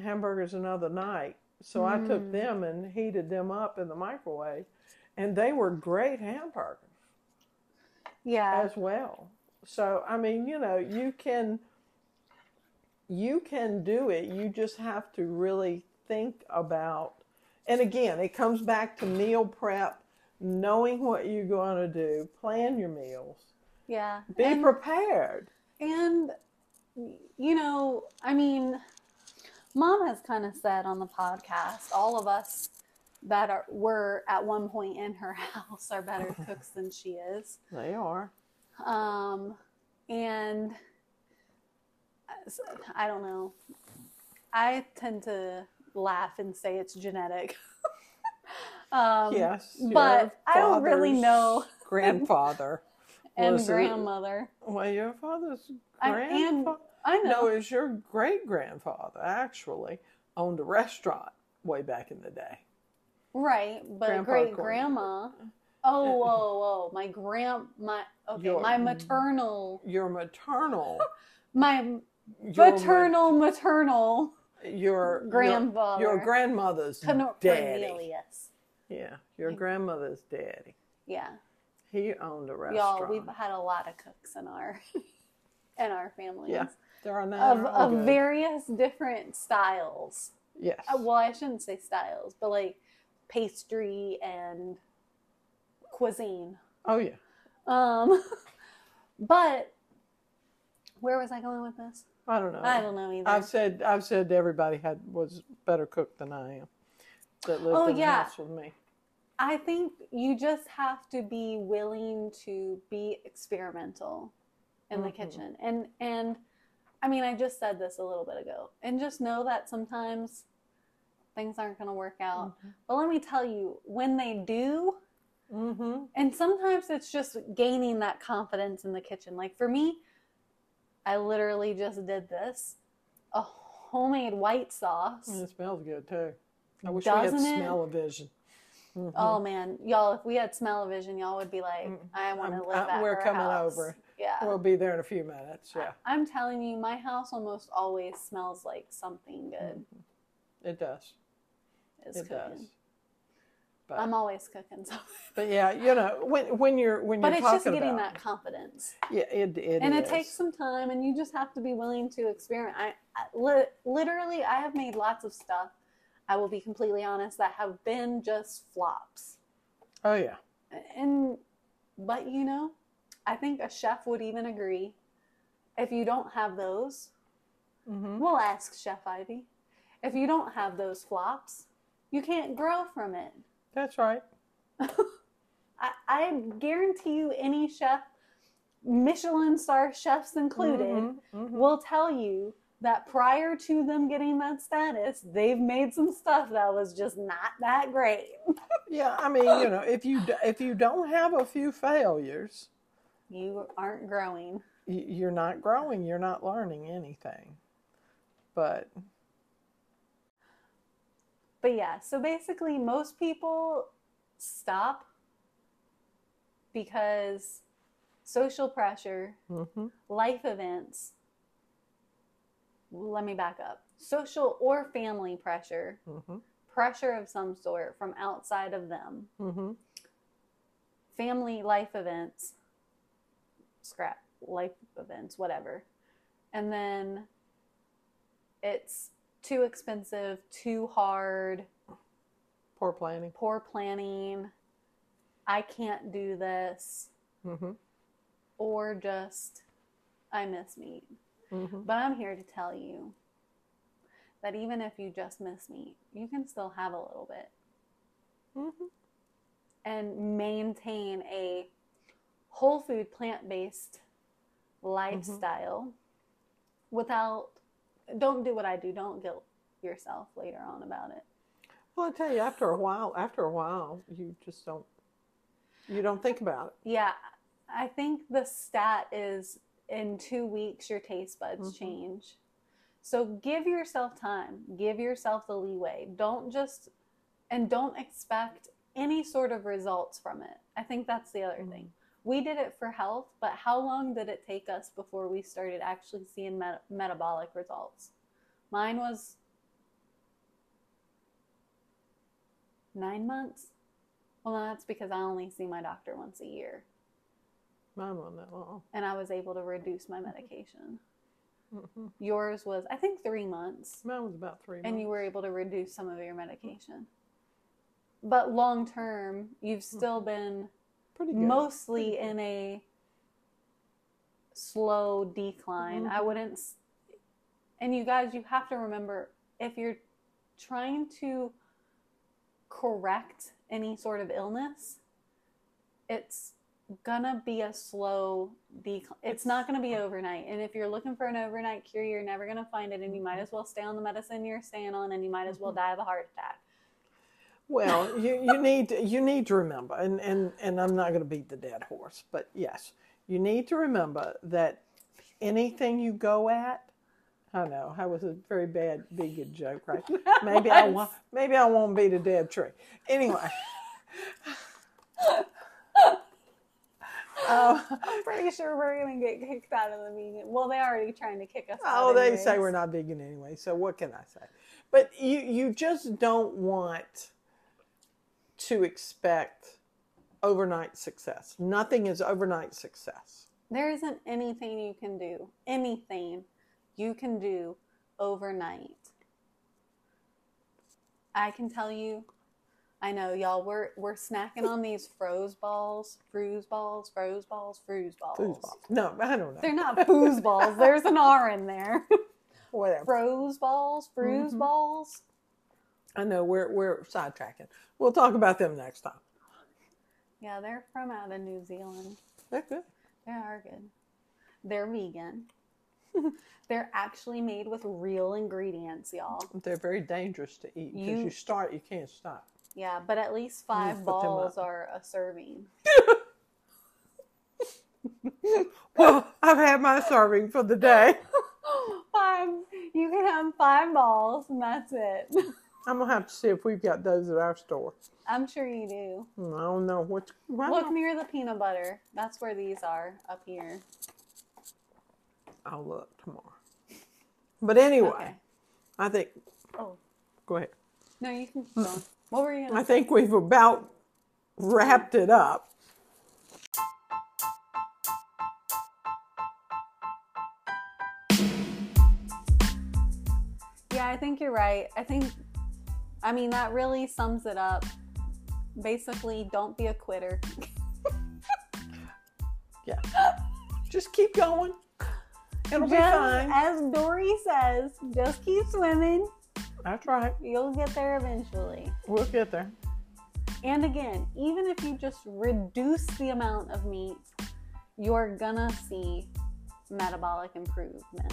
hamburgers another night. So I took Mm. them and heated them up in the microwave, and they were great hamburgers Yeah. as well. So I mean, you know, you can you can do it. You just have to really think about and again, it comes back to meal prep, knowing what you're going to do, plan your meals, Yeah. be and, prepared. and you know, I mean, mom has kind of said on the podcast, all of us that are were at one point in her *laughs* house are better *laughs* cooks than she is. They are. Um, and I don't know. I tend to laugh and say it's genetic. *laughs* um, Yes. but I don't really know. Grandfather. And grandmother. Well, your father's grandfather. I know. No, it was your great grandfather actually owned a restaurant way back in the day. Right, but great grandma. Oh, whoa, whoa! My grand, my okay, Your- my maternal, Your maternal, *laughs* my your ma- maternal your your- grandfather, your, grandmother's Con- daddy. Cornelius. Yeah, your grandmother's daddy. Yeah, He owned a restaurant. y'all, we've had a lot of cooks in our *laughs* in our families Yeah, there are now of of various different styles. yes. Uh, well, I shouldn't say styles, but like pastry and cuisine. oh yeah. Um, *laughs* but where was I going with this? I don't know. I don't know either. I've said I've said everybody had was better cooked than I am. That lived Oh, in yeah. the house with me. I think you just have to be willing to be experimental in the Mhm. kitchen. And and I mean, I just said this a little bit ago. And just know that sometimes things aren't going to work out. But let me tell you, when they do, Mm-hmm. and sometimes it's just gaining that confidence in the kitchen. Like for me, I literally just did this. A homemade white sauce. And it smells good too. I wish Doesn't we had smell-o-vision. Mhm. Oh man, y'all! If we had smell-o-vision, y'all would be like, Mm, "I want to live I- at we're coming house." over. Yeah, We'll be there in a few minutes. Yeah, I, am telling you, my house almost always smells like something good it does. is Mm. It cooking. does. But, I'm always cooking, so but yeah, you know, when when you're when but you're But it's just getting about, that confidence, yeah, it it and it takes some time, and you just have to be willing to experiment. I, I li- literally, I have made lots of stuff. I will be completely honest that have been just flops. Oh yeah, And but you know, I think a chef would even agree. If you don't have those, hmm we'll ask Chef Ivy. If you don't have those flops, you can't grow from it. that's right. *laughs* I, I guarantee you, any chef, Michelin star chefs included, Mhm, mhm. will tell you that prior to them getting that status, they've made some stuff that was just not that great. *laughs* Yeah, I mean, you know, if you if you don't have a few failures, You aren't growing. you're not growing. You're not learning anything. But But yeah, so basically, most people stop because social pressure, hmm life events. Let me back up. Social or family pressure, hmm pressure of some sort from outside of them, hmm family life events, scrap life events, whatever. And then it's too expensive, too hard, poor planning. poor planning, I can't do this, hmm or just I miss meat. hmm But I'm here to tell you that even if you just miss meat, you can still have a little bit. Hmm and maintain a whole food plant based lifestyle without don't do what I do, don't guilt yourself later on about it. Well, I tell you, after a while, after a while, you just don't you don't think about it. Yeah, I think the stat is in two weeks your taste buds Mhm. change. So give yourself time, give yourself the leeway. Don't just and don't expect any sort of results from it. I think that's the other thing. We did it for health, but how long did it take us before we started actually seeing met- metabolic results? Mine was nine months. Well, that's because I only see my doctor once a year, Mine wasn't that long. and I was able to reduce my medication. hmm Yours was, I think, three months. Mine was about three. and you were able to reduce some of your medication. But long term, you've still been pretty good. mostly in a slow decline. I Mhm. wouldn't. And you guys, you have to remember if you're trying to correct any sort of illness, it's gonna be a slow decline. It's not gonna be overnight. And if you're looking for an overnight cure, you're never gonna find it. And you might as well stay on the medicine you're staying on, and you might as well Mhm. die of a heart attack. Well, you, you need to, you need to remember, and, and, and I'm not going to beat the dead horse, but yes, you need to remember that anything you go at, I know that was a very bad vegan joke, right? *laughs* Maybe I. Maybe I won't beat a dead tree. Anyway. Uh, *laughs* I'm pretty sure we're gonna get kicked out of the vegan. Well, they're already trying to kick us out. oh, they say we're not vegan anyway. So what can I say? But you you just don't want to expect overnight success. Nothing is overnight success. There isn't anything you can do, anything you can do overnight. I can tell you, I know y'all. We're we're snacking on these Frooze balls, Frooze balls, Frooze balls, Frooze balls. No, I don't know. They're not fooze balls. There's an R in there. *laughs* Whatever. Frooze balls, Frooze Mhm. balls. I know we're we're sidetracking. We'll talk about them next time. Yeah, they're from out of New Zealand. They're good. They are good. They're vegan. *laughs* They're actually made with real ingredients, y'all. They're very dangerous to eat because You- you, start, you can't stop. Yeah, but at least five balls are a serving. *laughs* Well, I've had my serving for the day. *gasps* five. You can have five balls, and that's it. *laughs* I'm gonna have to see if we've got those at our store. I'm sure you do. I don't know which. Well, Look near the peanut butter. That's where these are up here. I'll look tomorrow. But anyway, Okay. I think. Oh Go ahead. no, you can keep going. What were you gonna I think we've about wrapped it up. Yeah, I think you're right. I think, I mean, that really sums it up. Basically, don't be a quitter. *laughs* Yeah. Just keep going. It'll be fine. as Dory says, just keep swimming. That's right. You'll get there eventually. We'll get there. And again, even if you just reduce the amount of meat, you're gonna see metabolic improvement.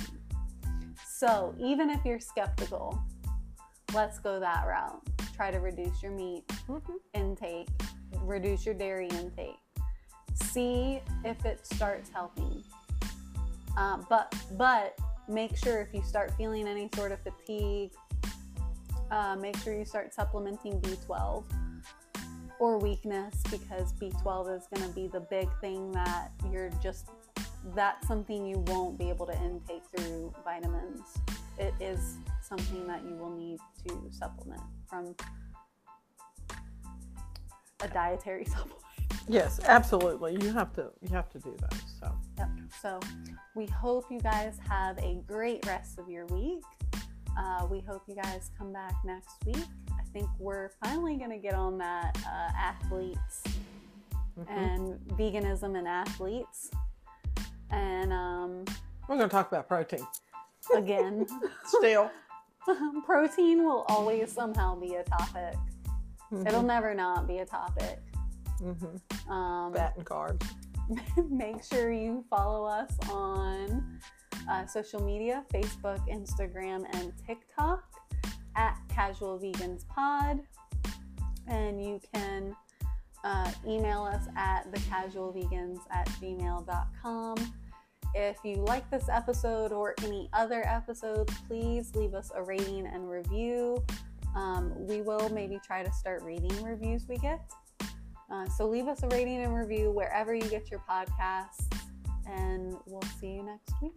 So even if you're skeptical, let's go that route. Try to reduce your meat Mhm. intake, reduce your dairy intake. See if it starts helping. Uh, but but make sure if you start feeling any sort of fatigue, uh, make sure you start supplementing B12 or weakness because B12 is going to be the big thing that you're just that's something you won't be able to intake through vitamins. It is something that you will need to supplement from a dietary *laughs* supplement. Yes, absolutely. You have to. You have to do that. So. Yep. So we hope you guys have a great rest of your week. Uh, we hope you guys come back next week. I think we're finally going to get on that uh, athletes mhm. and veganism and athletes. And um, We're going to talk about protein. again, *laughs* Still. *laughs* protein will always somehow be a topic. It'll Mhm. never not be a topic. Mhm. Um, Fat and carbs. *laughs* make sure you follow us on uh, social media Facebook, Instagram, and TikTok at Casual Vegans Pod. And you can uh, email us at thecasualvegans at gmail.com. If you like this episode or any other episodes, please leave us a rating and review. Um, we will maybe try to start reading reviews we get. Uh, so leave us a rating and review wherever you get your podcasts, and we'll see you next week.